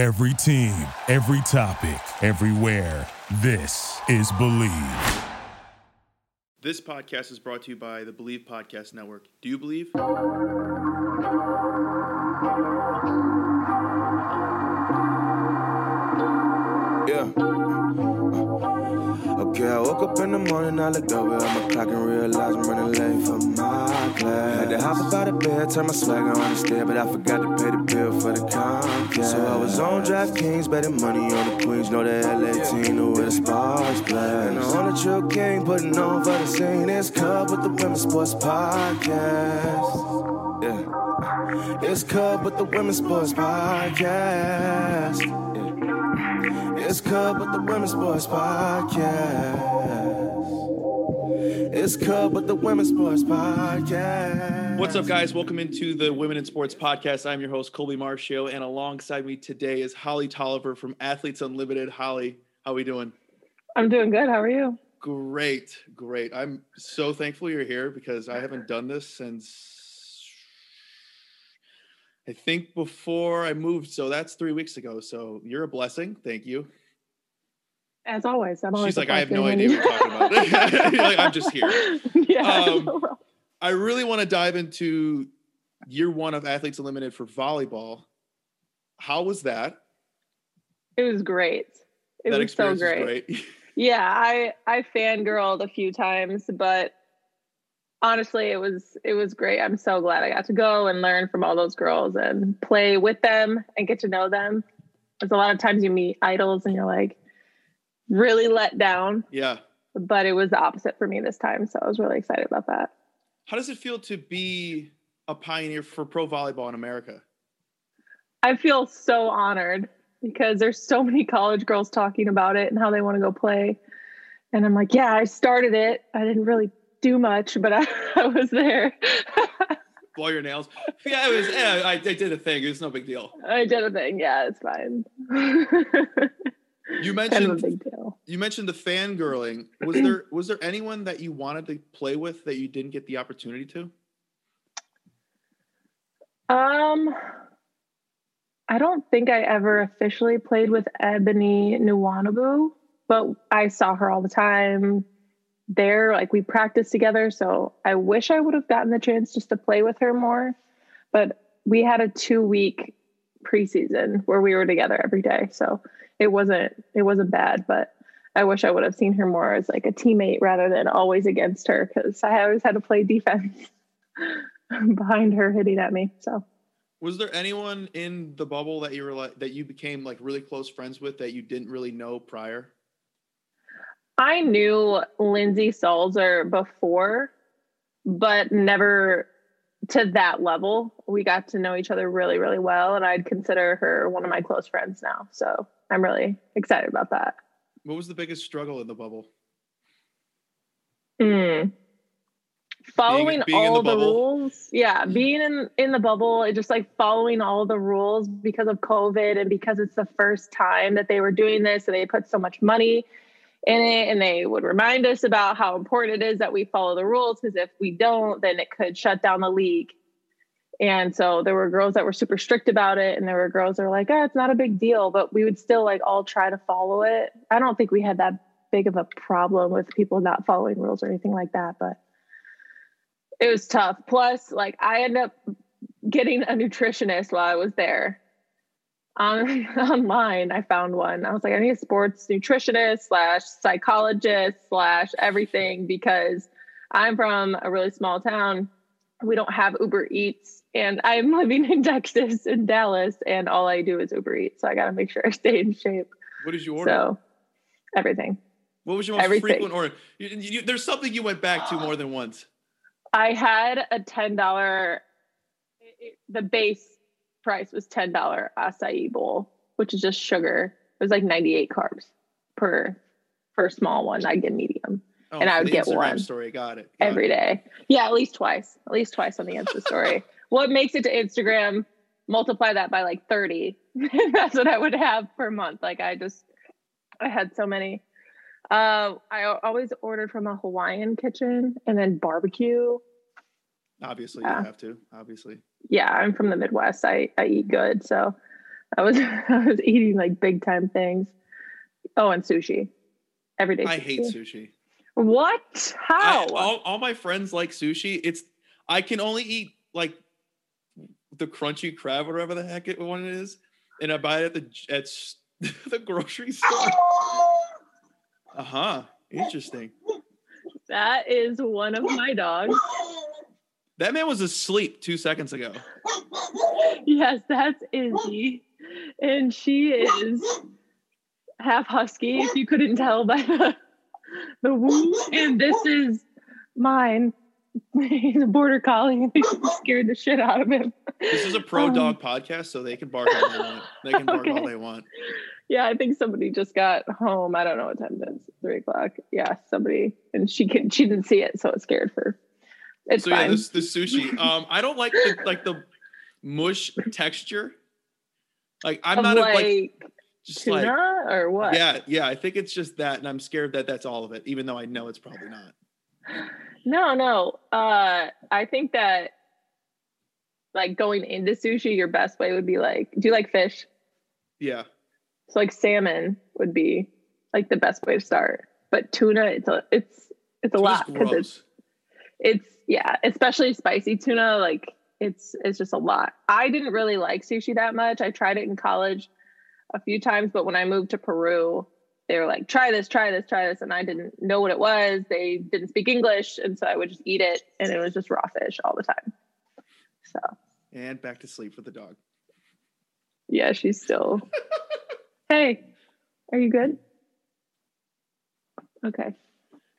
Every team, every topic, everywhere. This is Believe. This podcast is brought to you by the Believe Podcast Network. Do you believe? Yeah. Okay, I woke up in the morning, I looked over at my clock and realized I'm running late for my Had to hop up out of bed, turn my swagger on the stair, but I forgot to pay the bill for the Comcast. So I was on DraftKings, betting money on the Queens, know the LA team, know where the sparks. And on the Chill King, putting on for the scene, it's Cub with the Women's Sports Podcast. Yeah. It's Cub with the Women's Sports Podcast. Yeah. It's Cub with the Women's Sports Podcast. It's Cub with the Women's Sports Podcast. What's up, guys? Welcome into the Women in Sports Podcast. I'm your host, Colby Marcio, and alongside me today is Holly Tolliver from Athletes Unlimited. Holly, how are we doing? I'm doing good. How are you? Great, great. I'm so thankful you're here because I haven't done this since I think before I moved. So that's three weeks ago. So you're a blessing. Thank you. As always, I'm always She's like, I have no idea what you're talking about. Like, I'm just here. yeah. Um, I really want to dive into year one of Athletes Unlimited for volleyball. How was that? it was great. It that was so great. great. Yeah, I I fangirled a few times, but honestly, it was it was great. I'm so glad I got to go and learn from all those girls and play with them and get to know them. There's a lot of times you meet idols and you're like really let down, yeah. but it was the opposite for me this time. So I was really excited about that. How does it feel to be a pioneer for pro volleyball in America? I feel so honored because there's so many college girls talking about it and how they want to go play. And I'm like, yeah, I started it. I didn't really do much, but I, I was there. Blow your nails. Yeah, it was. Yeah, I, I did a thing. It's no big deal. I did a thing. Yeah, it's fine. You kind of a mentioned big deal. you mentioned the fangirling. Was there was there anyone that you wanted to play with that you didn't get the opportunity to? Um, I don't think I ever officially played with Ebony Nwanebu, but I saw her all the time there. Like we practiced together, so I wish I would have gotten the chance just to play with her more. But we had a two week preseason where we were together every day, so it wasn't it wasn't bad. But I wish I would have seen her more as like a teammate rather than always against her because I always had to play defense behind her hitting at me. So. Was there anyone in the bubble that you were like that you became like really close friends with that you didn't really know prior? I knew Lindsay Salzer before, but never to that level. We got to know each other really, really well, and I'd consider her one of my close friends now. So I'm really excited about that. What was the biggest struggle in the bubble? Mm. Following being in all the the, rules, yeah, being in in the bubble, it just like following all the rules because of COVID and because it's the first time that they were doing this, and they put so much money in it, and they would remind us about how important it is that we follow the rules because if we don't, then it could shut down the league. And so there were girls that were super strict about it, and there were girls that were like, "Oh, it's not a big deal," but we would still like all try to follow it. I don't think we had that big of a problem with people not following rules or anything like that, but it was tough. Plus, like I ended up getting a nutritionist while I was there. On online, I found one. I was like, I need a sports nutritionist slash psychologist slash everything because I'm from a really small town. We don't have Uber Eats, and I'm living in Texas in Dallas, and all I do is Uber Eats. So I got to make sure I stay in shape. What did you order? So everything. what was your most everything. frequent order? You, you, there's something you went back to more than once. I had a ten dollar. The base price was ten dollar acai bowl, which is just sugar. It was like ninety eight carbs per for a small one. I'd get medium Oh, And I would get Instagram one. Story, got it. got every it. day. Yeah, at least twice. At least twice on the Insta story. what makes it to Instagram? Multiply that by like thirty. That's what I would have per month. Like I just, I had so many. Uh, I always ordered from a Hawaiian kitchen and then barbecue. Obviously, Yeah. you have to. Obviously, yeah, I'm from the Midwest. I, I eat good. So I was I was eating like big time things. Oh, and sushi. Every day. I sushi. hate sushi. What? How? I, all, all my friends like sushi. It's I can only eat like the crunchy crab, whatever the heck it one it is, and I buy it at the at the grocery store. Uh huh. Interesting. that is one of my dogs. That man was asleep two seconds ago. yes, that's Izzy. And she is half husky, if you couldn't tell by the the woo. And this is mine. He's a border collie and he scared the shit out of him. This is a pro Um, dog podcast, so they can bark all they want. They can bark all they want. Yeah, I think somebody just got home. I don't know what time it is. Three o'clock. Yeah, somebody and she can she didn't see it, so it scared her. It's so yeah, this the sushi. Um, I don't like the like the mush texture. Like I'm Of not a, like, like just tuna like or what? yeah yeah. I think it's just that, and I'm scared that that's all of it, even though I know it's probably not. No, no. Uh, I think that like going into sushi, your best way would be like, do you like fish? Yeah, So like salmon would be like the best way to start. But tuna, it's a it's it's a Tuna's lot because it's. It's yeah, especially spicy tuna. Like it's it's just a lot. I didn't really like sushi that much. I tried it in college a few times, but when I moved to Peru, they were like, try this, try this, try this. And I didn't know what it was. They didn't speak English. And so I would just eat it and it was just raw fish all the time. So And back to sleep for the dog. yeah, she's still Hey, are you good? Okay.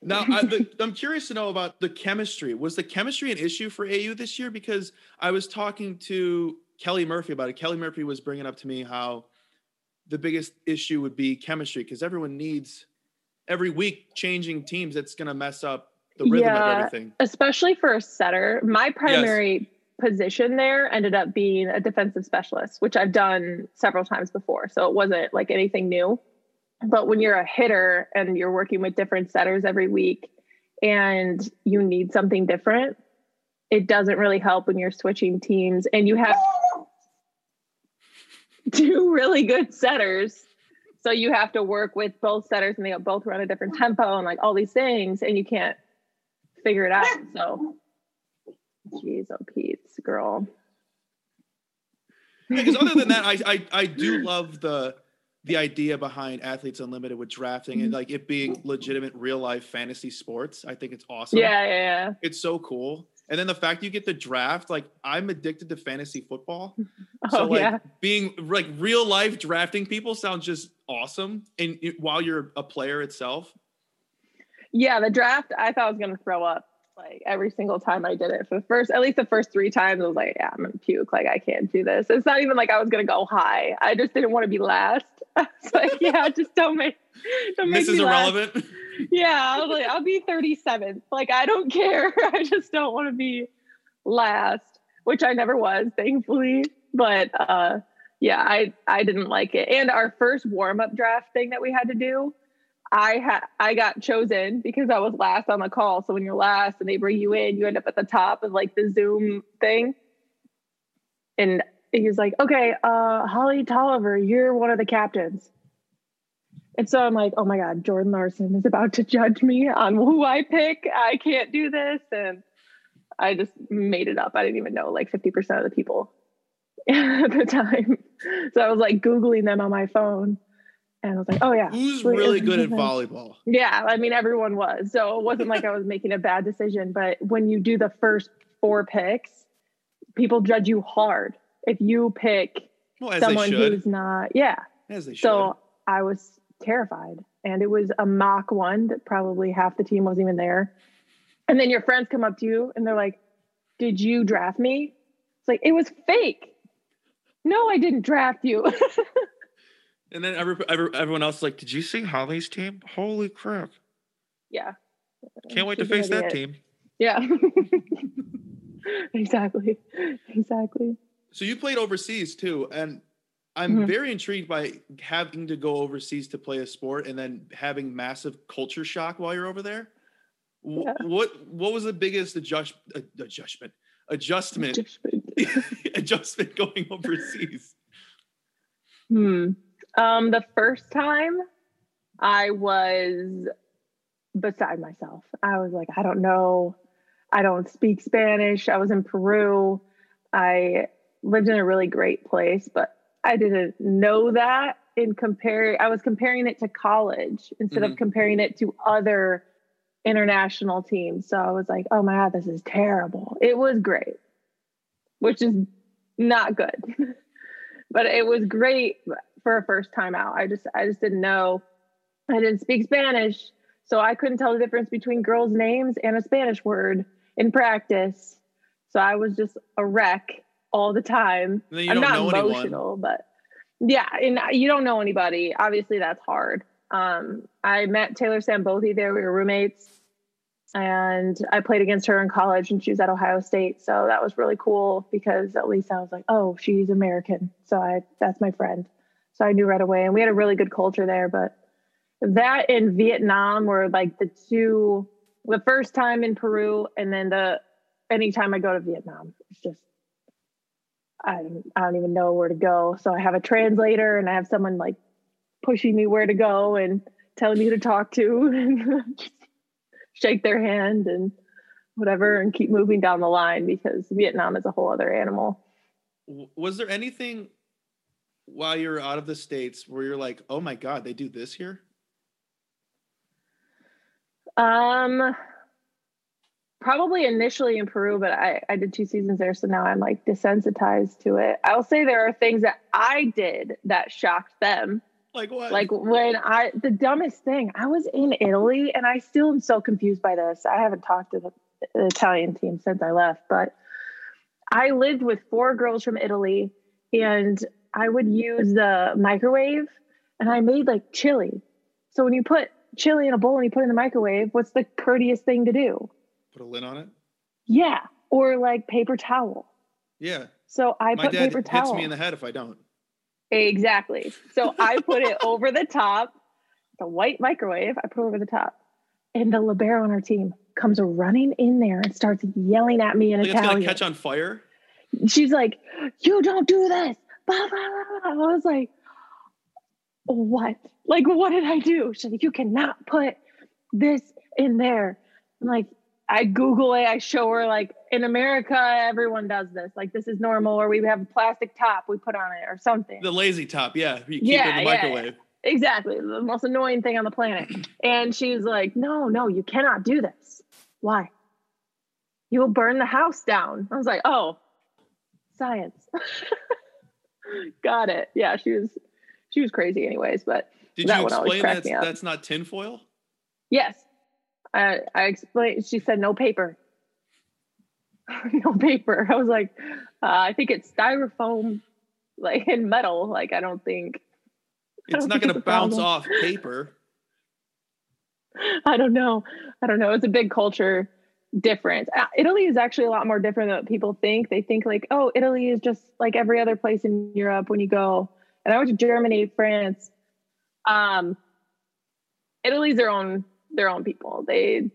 Now, I, the, I'm curious to know about the chemistry. Was the chemistry an issue for AU this year? Because I was talking to Kelly Murphy about it. Kelly Murphy was bringing up to me how the biggest issue would be chemistry because everyone needs every week changing teams. That's going to mess up the rhythm Yeah. of everything. especially for a setter. My primary position there ended up being a defensive specialist, which I've done several times before. So it wasn't like anything new. But when you're a hitter and you're working with different setters every week and you need something different, it doesn't really help when you're switching teams and you have two really good setters. So you have to work with both setters and they both run a different tempo and like all these things and you can't figure it out. So, jeez, oh Pete's girl. Because other than that, I, I I do love the the idea behind Athletes Unlimited with drafting and mm-hmm. like it being legitimate real life fantasy sports. I think it's awesome. Yeah, yeah, yeah. It's so cool. And then the fact you get the draft, like I'm addicted to fantasy football. Oh So like yeah. being like real life drafting people sounds just awesome. And it- while you're a player itself, Yeah, the draft I thought I was gonna throw up like every single time I did it. For the first at least the first three times I was like, yeah, I'm gonna puke. Like I can't do this. It's not even like I was gonna go high. I just didn't want to be last. I was like, yeah, just don't make don't make this is me last. irrelevant. Yeah, I was like, I'll be 37th. Like, I don't care. I just don't want to be last, which I never was, thankfully. But uh, yeah, I I didn't like it. And our first warm up draft thing that we had to do, I had I got chosen because I was last on the call. So when you're last and they bring you in, you end up at the top of like the Zoom thing. And he was like, "Okay, uh, Holly Tolliver, you're one of the captains." And so I'm like, oh my God, Jordan Larson is about to judge me on who I pick. I can't do this. And I just made it up. I didn't even know like 50% of the people at the time. So I was like Googling them on my phone. And I was like, oh yeah. Who's really good at volleyball? Yeah. I mean, everyone was. So it wasn't like I was making a bad decision. But when you do the first four picks, people judge you hard. If you pick Well, someone who's not, yeah. As they should. So I was terrified. And it was a mock one that probably half the team wasn't even there. And then your friends come up to you and they're like, Did you draft me? It's like, It was fake. No, I didn't draft you. and then every, every, everyone else is like, did you see Holly's team? Holy crap. yeah. Can't wait to She's an face that idiot. team. Yeah. exactly. Exactly. So you played overseas too, and I'm Mhm. very intrigued by having to go overseas to play a sport and then having massive culture shock while you're over there. Yeah. What what was the biggest adjust, uh, adjustment adjustment adjustment going overseas? Hmm. Um, the first time I was beside myself. I was like, I don't know. I don't speak Spanish. I was in Peru. I lived in a really great place, but I didn't know that in compare I was comparing it to college instead Mhm. of comparing it to other international teams. So I was like, oh my god, this is terrible. It was great. Which is not good. but it was great for a first time out. I just I just didn't know. I didn't speak Spanish, so I couldn't tell the difference between girls' names and a Spanish word in practice. So I was just a wreck all the time. I'm not know anyone. emotional, but yeah, and you don't know anybody. Obviously, that's hard. Um, I met Taylor Sandbothe there. We were roommates, and I played against her in college, and she was at Ohio State. So that was really cool because at least I was like, oh, she's American. So I that's my friend. So I knew right away, and we had a really good culture there. But that in Vietnam were like the two, the first time in Peru, and then the anytime I go to Vietnam, it's just I I don't even know where to go. So I have a translator and I have someone like pushing me where to go and telling me who to talk to and shake their hand and whatever and keep moving down the line because Vietnam is a whole other animal. Was there anything while you're out of the states where you're like, oh my god, they do this here? Um probably initially in Peru, but I, I did two seasons there, so now I'm like desensitized to it. I'll say there are things that I did that shocked them. Like what? Like when I the dumbest thing, I was in Italy and I still am so confused by this. I haven't talked to the, the Italian team since I left, but I lived with four girls from Italy and I would use the microwave and I made like chili. So when you put chili in a bowl and you put it in the microwave, what's the courteous thing to do? put a lid on it. Yeah. Or like paper towel. Yeah, So I my put dad paper towel. hits me in the head if I don't. Exactly. So I put it over the top, the white microwave, I put it over the top. And the libero on our team comes running in there and starts yelling at me in Like it's gonna Italian. catch on fire. She's like, You don't do this. Blah, blah, blah, blah. I was like, What? Like, what did I do? She's like, You cannot put this in there. I'm like, I Google it. I show her like in America, everyone does this. Like this is normal, or we have a plastic top we put on it, or something. The lazy top, yeah. You keep it Yeah, in the yeah, microwave. Exactly. The most annoying thing on the planet. And she's like, no, no, you cannot do this. Why? You will burn the house down. I was like, oh, science. Got it. Yeah, she was she was crazy anyways, but Did That you explain that's, that's not tinfoil? yes. I I explained she said no paper. no paper. I was like, uh, I think it's styrofoam like in metal. Like I don't think It's don't not gonna it's bounce problem. off paper. I don't know. I don't know. It's a big culture difference. Uh, Italy is actually a lot more different than what people think. They think like, oh, Italy is just like every other place in Europe when you go. And I went to Germany, France. Um, Italy's their own their own people. They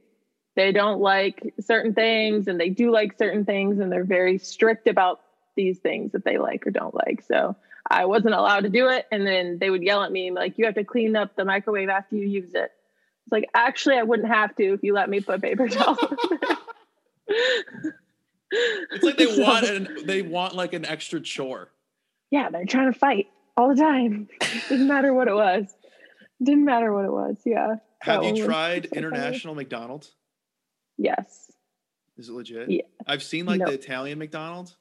they don't like certain things and they do like certain things and they're very strict about these things that they like or don't like. So I wasn't allowed to do it. And then they would yell at me like, you have to clean up the microwave after you use it. It's like, actually, I wouldn't have to if you let me put paper towels. It's like they want an, they want like an extra chore. yeah, they're trying to fight all the time. Didn't matter what it was. Didn't matter what it was. Yeah. Have you tried so funny. international McDonald's? Yes. Is it legit? Yeah. I've seen like No. the Italian McDonald's.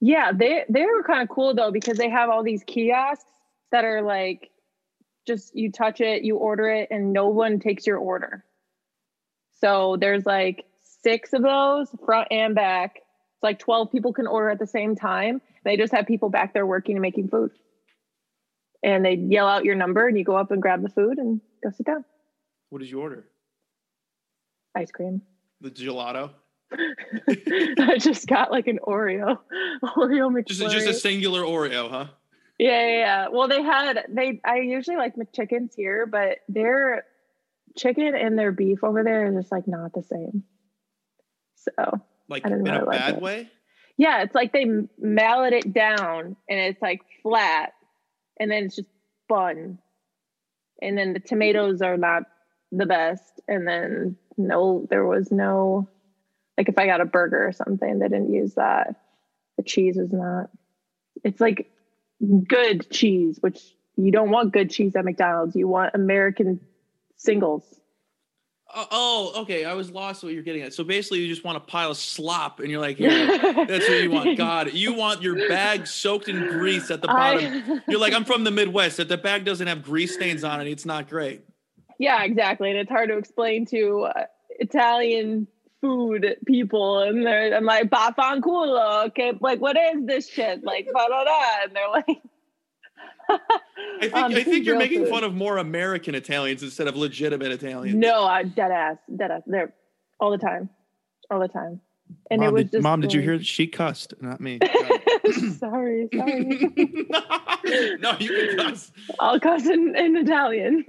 Yeah, they they were kind of cool though because they have all these kiosks that are like just you touch it, you order it, and no one takes your order. So there's like six of those front and back. It's like 12 people can order at the same time. They just have people back there working and making food. And they yell out your number and you go up and grab the food and go sit down. What did you order? Ice cream. The gelato. I just got like an Oreo. Oreo Just just a singular Oreo, huh? Yeah, yeah, yeah. Well, they had they. I usually like McChickens here, but their chicken and their beef over there is just like not the same. So Like in didn't a like bad it. way. yeah, it's like they mallet it down and it's like flat, and then it's just bun. And then the tomatoes are not the best. And then no, there was no like if I got a burger or something, they didn't use that. The cheese was not. It's like good cheese, which you don't want good cheese at McDonald's. You want American singles. Oh, oh, okay. I was lost what you're getting at. So basically, you just want a pile of slop, and you're like, that's what you want. God, you want your bag soaked in grease at the bottom. I- You're like, I'm from the Midwest. That the bag doesn't have grease stains on it, it's not great. yeah, exactly. And it's hard to explain to uh, Italian food people, and they're I'm like "Baffanculo," okay, like what is this shit? Like blah blah blah, and they're like. I think Um, I think you're making food. fun of more American Italians instead of legitimate Italians. No, I dead ass, dead ass. They're all the time, all the time. And Mom, it was did, just Mom, did you hear? She cussed, not me. sorry, sorry. no, you can cuss. I'll cuss in, in Italian.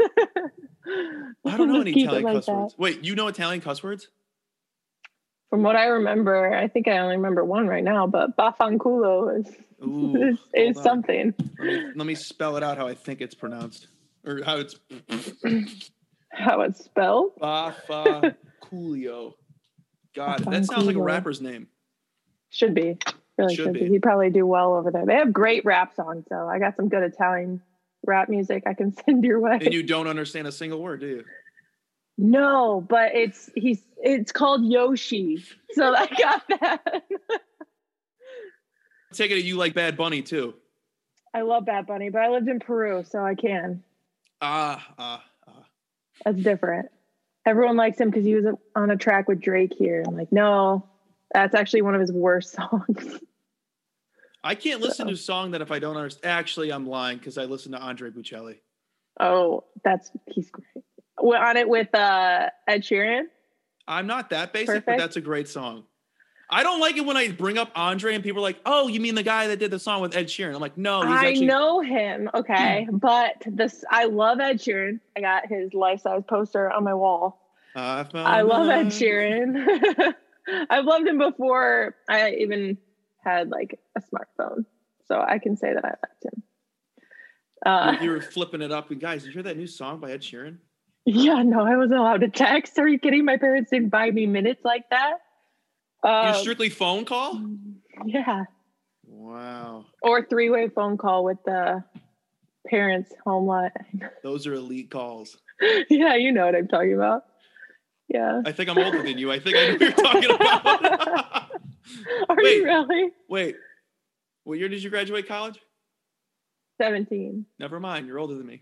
I don't know any Italian like cuss that. words. Wait, you know Italian cuss words? From what I remember, I think I only remember one right now, but Baffanculo is Ooh, is, is something. Let me, let me spell it out how I think it's pronounced, or how it's How it's spelled? Bafaculio. God, that sounds like a rapper's name. Should be. Really Should should, be. be. He'd probably do well over there. They have great rap songs, though. I got some good Italian rap music I can send your way. And you don't understand a single word, do you? No, but it's he's it's called Yoshi. So I got that. Take it you like Bad Bunny too. I love Bad Bunny, but I lived in Peru, so I can. Ah, ah, ah. That's different. Everyone likes him because he was on a track with Drake here. I'm like, no, that's actually one of his worst songs. I can't listen to a song that if I don't understand. Actually, I'm lying because I listen to Andre Bocelli. oh, that's he's great. We're on it with uh Ed Sheeran. I'm not that basic, but that's a great song. I don't like it when I bring up Andre and people are like, "Oh, you mean the guy that did the song with Ed Sheeran?" I'm like, "No, he's I actually." know him, okay, but this I love Ed Sheeran. I got his life size poster on my wall. I, I love Ed. Sheeran. I've loved him before I even had like a smartphone, so I can say that I liked him. Uh, You, you were flipping it up, and guys, did you hear that new song by Ed Sheeran? Yeah, no, I wasn't allowed to text. Are you kidding? My parents didn't buy me minutes like that. you Uh, strictly phone call? yeah, Wow, or three-way phone call with the parents' home line. those are elite calls. yeah, you know what I'm talking about. Yeah. I think I'm older than you. I think I know what you're talking about. Are Wait. you really? Wait, what year did you graduate college? 17. Never mind, you're older than me.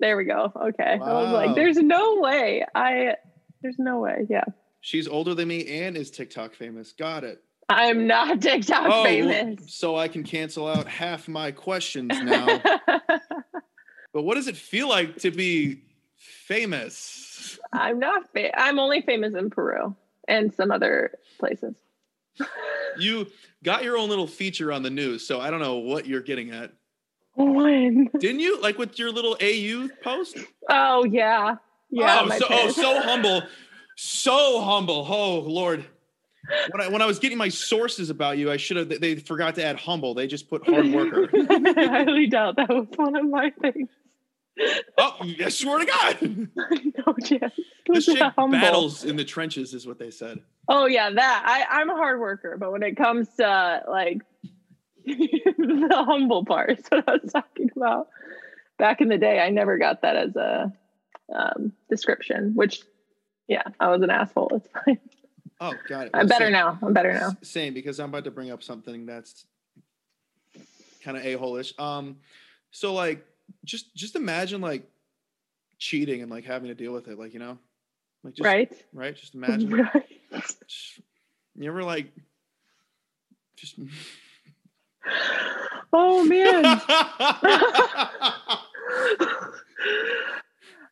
There we go. Okay. I was like, there's no way. I there's no way. Yeah. She's older than me and is TikTok famous. Got it. I'm not TikTok Oh, famous. so I can cancel out half my questions now. but what does it feel like to be famous? I'm not fa- I'm only famous in Peru and some other places. You got your own little feature on the news, so I don't know what you're getting at. When? Didn't you? Like with your little AU post? Oh yeah. Yeah. oh, so, oh, so humble. So humble. Oh, Lord. When I, when I was getting my sources about you, I should have, they forgot to add humble. They just put hard worker. I highly doubt that was one of my things. oh, I swear to God. no chance. This chick battles in the trenches, is what they said. Oh yeah, that I I'm a hard worker, but when it comes to like the humble part, is what I was talking about. Back in the day, I never got that as a um, description. Which, yeah, I was an asshole. It's fine. Oh, got it. I'm better Same- now. I'm better now. Same, because I'm about to bring up something that's kind of a-hole-ish. Um, so like, just just imagine like cheating and like having to deal with it, like you know, like just right. right. Just imagine. Right. Just- you ever like just Oh man.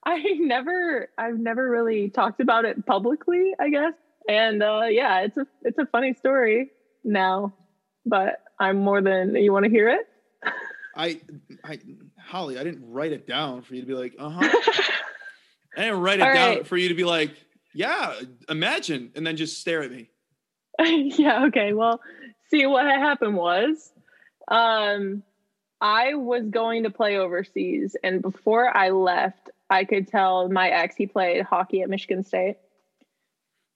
I never I've never really talked about it publicly, I guess. And uh yeah, it's a it's a funny story now, but I'm more than you want to hear it? I I Holly, I didn't write it down for you to be like, uh-huh. I didn't write it All down right. for you to be like, yeah, imagine, and then just stare at me. yeah, okay. Well, see what happened was um I was going to play overseas, and before I left, I could tell my ex he played hockey at Michigan State.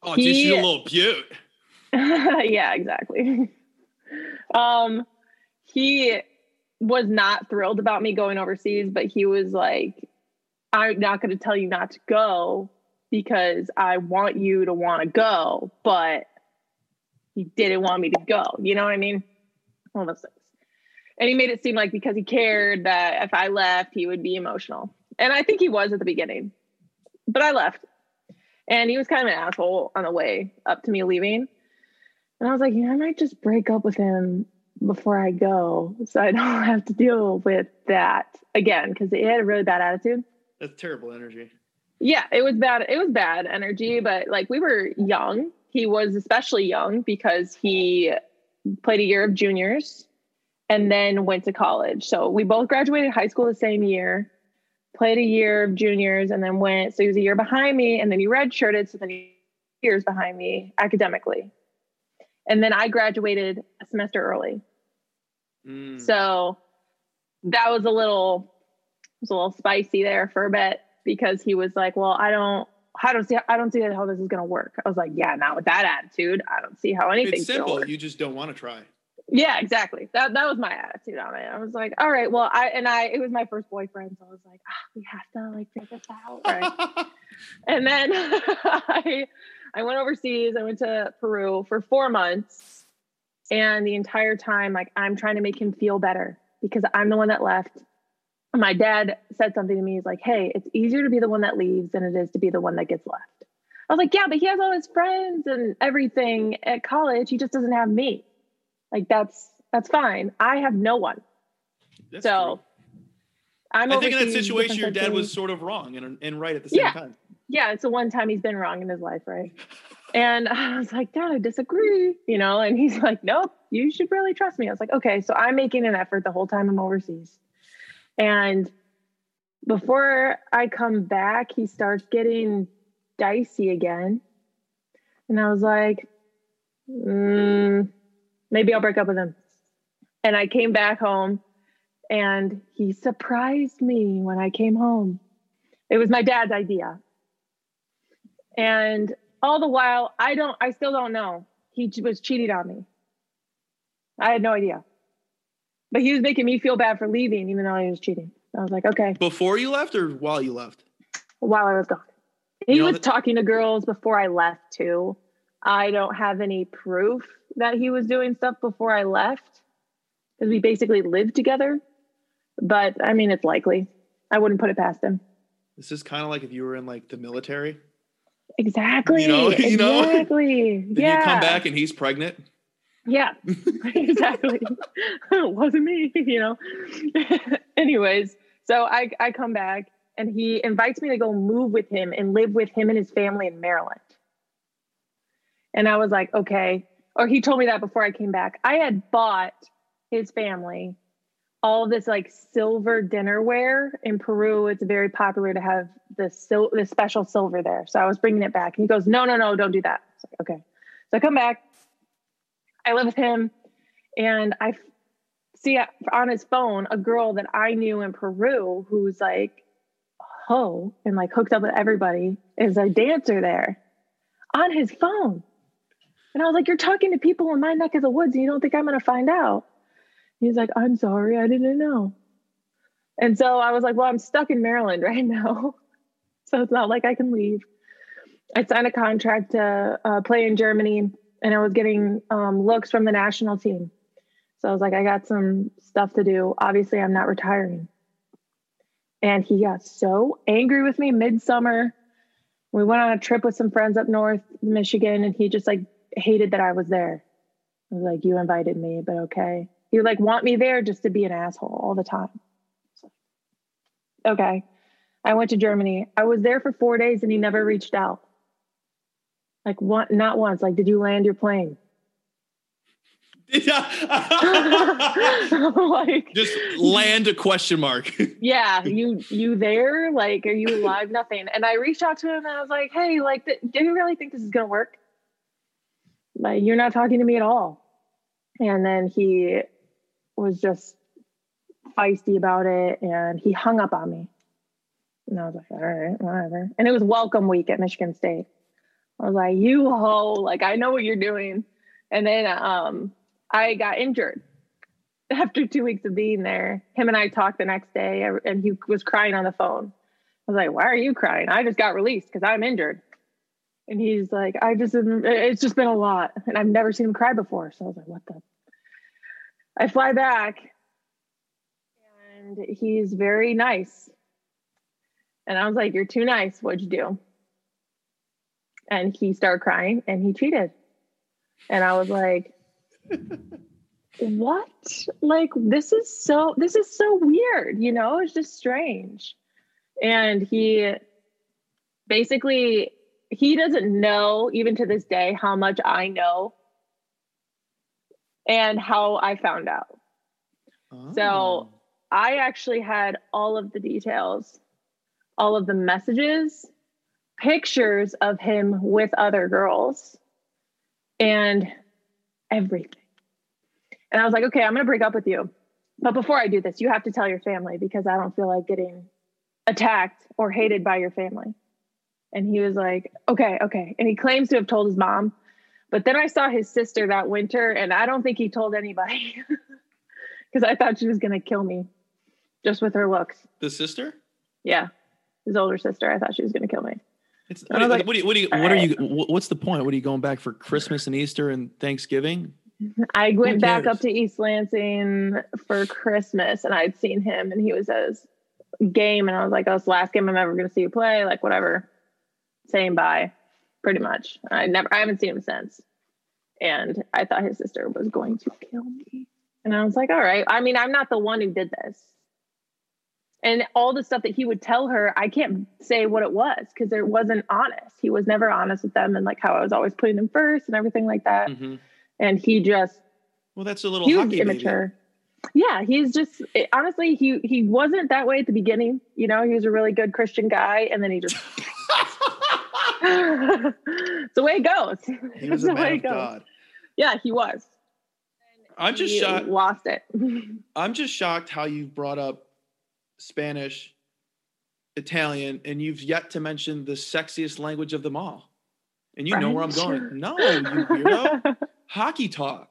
Oh, he, she's a little cute. yeah, exactly. um, he was not thrilled about me going overseas, but he was like, "I'm not going to tell you not to go because I want you to want to go, but he didn't want me to go." You know what I mean? Things and he made it seem like because he cared that if I left, he would be emotional. And I think he was at the beginning, but I left. And he was kind of an asshole on the way up to me leaving. And I was like, yeah, I might just break up with him before I go so I don't have to deal with that again because he had a really bad attitude. That's terrible energy. Yeah, it was bad. It was bad energy, but like we were young. He was especially young because he played a year of juniors and then went to college. So we both graduated high school the same year, played a year of juniors, and then went. So he was a year behind me, and then he redshirted. So then he years behind me academically. And then I graduated a semester early. Mm. So that was a little was a little spicy there for a bit because he was like, "Well, I don't, I don't see, I don't see how this is going to work." I was like, "Yeah, not with that attitude. I don't see how anything's it's simple. You just don't want to try." Yeah, exactly. That that was my attitude on it. I was like, all right, well, I and I it was my first boyfriend, so I was like, ah, we have to like figure this out, right? and then I I went overseas. I went to Peru for four months, and the entire time, like, I'm trying to make him feel better because I'm the one that left. My dad said something to me. He's like, "Hey, it's easier to be the one that leaves than it is to be the one that gets left." I was like, "Yeah, but he has all his friends and everything at college. He just doesn't have me." Like that's that's fine. I have no one. That's so I think in that situation your dad was sort of wrong and, and right at the same yeah. time. Yeah, it's the one time he's been wrong in his life, right? and I was like, Dad, I disagree, you know, and he's like, Nope, you should really trust me. I was like, Okay, so I'm making an effort the whole time I'm overseas. And before I come back, he starts getting dicey again. And I was like, mm, maybe I'll break up with him. And I came back home and he surprised me when I came home. It was my dad's idea. And all the while, I don't, I still don't know. He was cheating on me. I had no idea. But he was making me feel bad for leaving, even though he was cheating. I was like, okay. Before you left or while you left? While I was gone. He you know was talking to girls before I left too. I don't have any proof that he was doing stuff before I left because we basically lived together. But I mean, it's likely. I wouldn't put it past him. This is kind of like if you were in like the military. Exactly. You know, you exactly. know. then yeah. you come back and he's pregnant. Yeah, exactly. it wasn't me, you know. Anyways, so I I come back and he invites me to go move with him and live with him and his family in Maryland. And I was like, okay. Or he told me that before I came back. I had bought his family all this like silver dinnerware in Peru. It's very popular to have the sil- the special silver there. So I was bringing it back. And he goes, no, no, no, don't do that. Like, okay. So I come back. I live with him, and I see uh, on his phone a girl that I knew in Peru who's like, ho, and like hooked up with everybody is a dancer there on his phone. And I was like, You're talking to people in my neck of the woods and you don't think I'm going to find out. He's like, I'm sorry, I didn't know. And so I was like, Well, I'm stuck in Maryland right now. so it's not like I can leave. I signed a contract to uh, play in Germany and I was getting um, looks from the national team. So I was like, I got some stuff to do. Obviously, I'm not retiring. And he got so angry with me midsummer. We went on a trip with some friends up north, Michigan, and he just like hated that I was there. I was like, you invited me, but okay. You like want me there just to be an asshole all the time. So, okay. I went to Germany. I was there for four days and he never reached out. Like one, not once. Like, did you land your plane? like just land a question mark. yeah, you you there? Like, are you alive? Nothing. And I reached out to him and I was like, hey, like, do you really think this is gonna work? Like you're not talking to me at all and then he was just feisty about it and he hung up on me. And I was like, all right, whatever. And it was welcome week at Michigan State. I was like, you ho, like I know what you're doing. And then um I got injured after two weeks of being there. Him and I talked the next day and he was crying on the phone. I was like, why are you crying? I just got released because I'm injured. And he's like, I just, it's just been a lot. And I've never seen him cry before. So I was like, what the? I fly back and he's very nice. And I was like, you're too nice. What'd you do? And he started crying and he cheated. And I was like, what? Like, this is so, this is so weird. You know, it's just strange. And he basically he doesn't know even to this day how much I know and how I found out. Oh. So I actually had all of the details, all of the messages, pictures of him with other girls, and everything. And I was like, okay, I'm going to break up with you. But before I do this, you have to tell your family because I don't feel like getting attacked or hated by your family. And he was like, okay, okay. And he claims to have told his mom. But then I saw his sister that winter, and I don't think he told anybody because I thought she was going to kill me just with her looks. The sister? Yeah. His older sister. I thought she was going to kill me. It's, what, like, what, are you, what, are you, what are you, what's the point? What are you going back for Christmas and Easter and Thanksgiving? I went back up to East Lansing for Christmas and I'd seen him and he was at his game and I was like, oh, it's the last game I'm ever going to see you play. Like, whatever saying bye pretty much. I never, I haven't seen him since. And I thought his sister was going to kill me. And I was like, all right. I mean, I'm not the one who did this. And all the stuff that he would tell her, I can't say what it was because it wasn't honest. He was never honest with them and like how I was always putting them first and everything like that. Mm-hmm. And he just, well, that's a little huge immature. Baby. Yeah, he's just it, honestly he he wasn't that way at the beginning. You know, he was a really good Christian guy, and then he just it's the way it goes. He was a man of God. Yeah, he was. I'm just he shocked. Lost it. I'm just shocked how you brought up Spanish, Italian, and you've yet to mention the sexiest language of them all. And you French? know where I'm going. No, you weirdo. Hockey talk.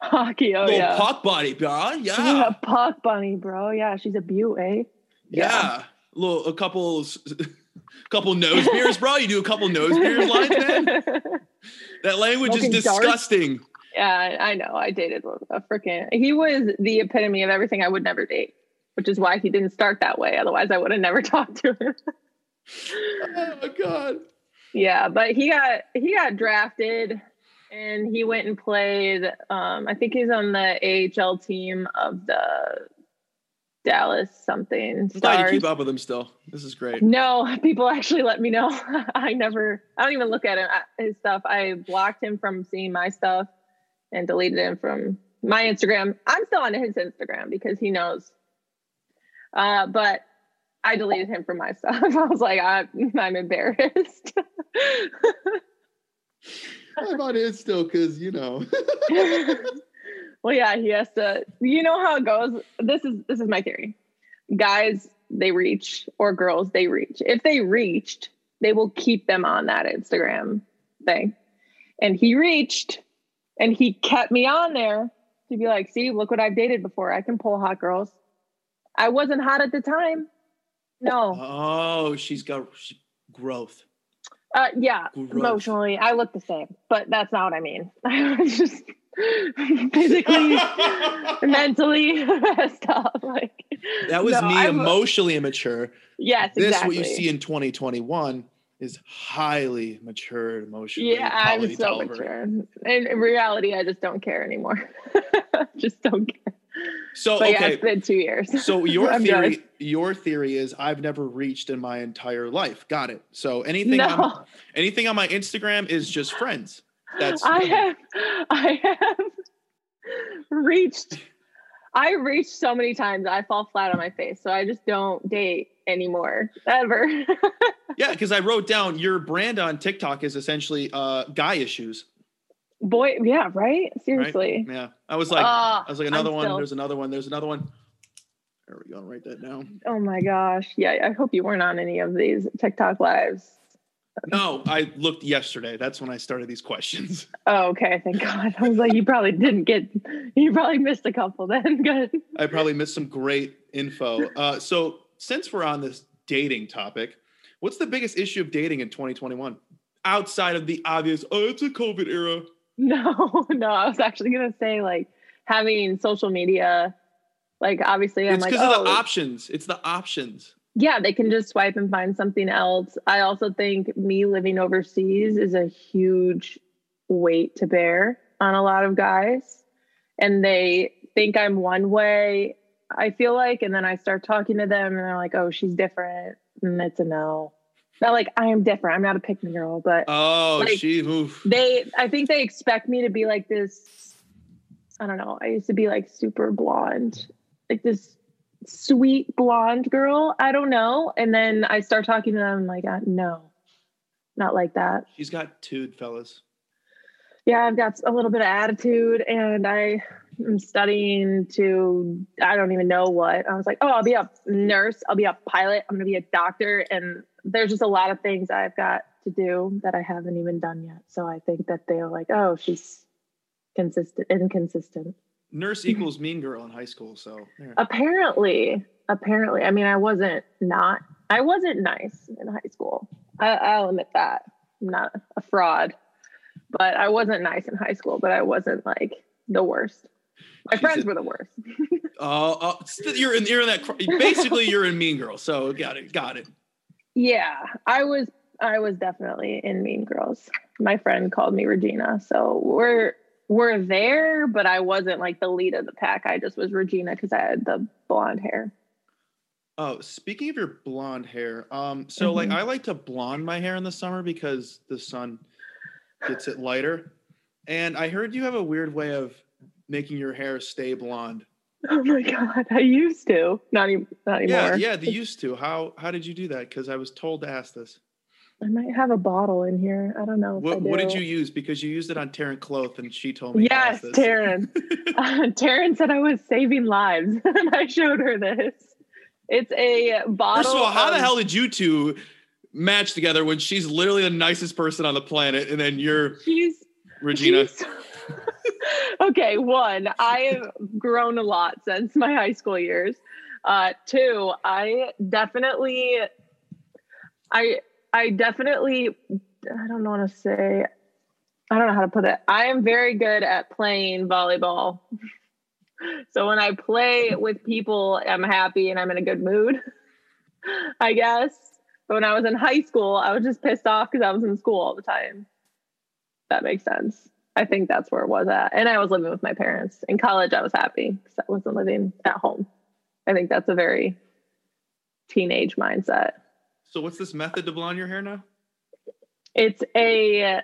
Hockey, oh Little yeah. puck body, bro. Yeah. yeah. Puck bunny, bro. Yeah, she's a beaut, eh? Yeah. yeah. Little a couple couple nose beers, bro. You do a couple nose beers lines, man. That language Smoking is disgusting. Dark. Yeah, I know. I dated a freaking. He was the epitome of everything I would never date, which is why he didn't start that way. Otherwise, I would have never talked to him. oh my god. Yeah, but he got he got drafted, and he went and played. Um, I think he's on the AHL team of the Dallas something. I'm glad you keep up with him still. This is great. No, people actually let me know. I never, I don't even look at him, his stuff. I blocked him from seeing my stuff and deleted him from my Instagram. I'm still on his Instagram because he knows. Uh, but I deleted him from my stuff. I was like, I'm, I'm embarrassed. I'm on his still because, you know. Well, yeah, he has to. You know how it goes. This is this is my theory. Guys, they reach, or girls, they reach. If they reached, they will keep them on that Instagram thing. And he reached, and he kept me on there to be like, "See, look what I've dated before. I can pull hot girls." I wasn't hot at the time. No. Oh, she's got growth. Uh, yeah, growth. emotionally, I look the same, but that's not what I mean. I was just physically, mentally messed up. Like that was no, me I'm, emotionally immature. Yes, this exactly. what you see in 2021 is highly matured emotionally. Yeah, I'm so mature. In reality, I just don't care anymore. just don't care. So but okay, yeah, it's been two years. so your theory, your theory is I've never reached in my entire life. Got it. So anything, no. on, anything on my Instagram is just friends. That's I have I have reached I reached so many times I fall flat on my face. So I just don't date anymore ever. yeah, because I wrote down your brand on TikTok is essentially uh guy issues. Boy, yeah, right? Seriously. Right? Yeah. I was like uh, I was like another I'm one, still... there's another one, there's another one. There we go. Write that down. Oh my gosh. Yeah, I hope you weren't on any of these TikTok lives. No, I looked yesterday. That's when I started these questions. Oh, okay. Thank God. I was like, you probably didn't get, you probably missed a couple then. Good. I probably missed some great info. Uh, so, since we're on this dating topic, what's the biggest issue of dating in 2021 outside of the obvious? Oh, it's a COVID era. No, no. I was actually gonna say like having social media. Like obviously, I'm It's like, because oh, of the options. It's the options. Yeah, they can just swipe and find something else. I also think me living overseas is a huge weight to bear on a lot of guys. And they think I'm one way, I feel like, and then I start talking to them and they're like, oh, she's different. And it's a no. Not like I am different. I'm not a pick me girl, but Oh, Like, she oof. they I think they expect me to be like this. I don't know. I used to be like super blonde, like this sweet blonde girl. I don't know. And then I start talking to them like, uh, no, not like that. She's got tude, fellas. Yeah, I've got a little bit of attitude, and I am studying to I don't even know what. I was like, oh, I'll be a nurse. I'll be a pilot. I'm gonna be a doctor, and there's just a lot of things I've got to do that I haven't even done yet. So I think that they're like, oh, she's consistent, inconsistent. Nurse mm-hmm. equals mean girl in high school. So there. Apparently, apparently, I mean, I wasn't not, I wasn't nice in high school. I, I'll admit that. I'm not a fraud, but I wasn't nice in high school. But I wasn't like the worst. My friends were the worst. Oh, oh, st- you're in you're in that. cr- Basically, you're in Mean Girl. So got it, got it. Yeah, I was. I was definitely in Mean Girls. My friend called me Regina, so we're we're there, but I wasn't like the lead of the pack. I just was Regina because I had the blonde hair. Oh, speaking of your blonde hair, um, so like Mhm. I like to blonde my hair in the summer because the sun gets it lighter. And I heard you have a weird way of making your hair stay blonde. Oh my god, I used to. Not, e- not anymore. Yeah, yeah, they used to. How how did you do that? Because I was told to ask this. I might have a bottle in here. I don't know. If I What, what did you use? Because you used it on Taryn Cloth, and she told me. Yes. Taryn. Uh, Taryn said I was saving lives, and I showed her this. It's a bottle. First of all, how the hell did you two match together when she's literally the nicest person on the planet, and then you're She's Regina? she's- okay, one, I have grown a lot since my high school years. Uh, two, I definitely, I, I definitely, I don't want to say. I don't know how to put it. I am very good at playing volleyball. So when I play with people, I'm happy and I'm in a good mood, I guess. But when I was in high school, I was just pissed off because I was in school all the time. That makes sense. I think that's where it was at. And I was living with my parents. In college, I was happy because I wasn't living at home. I think that's a very teenage mindset. So what's this method to blonde your hair now? It's a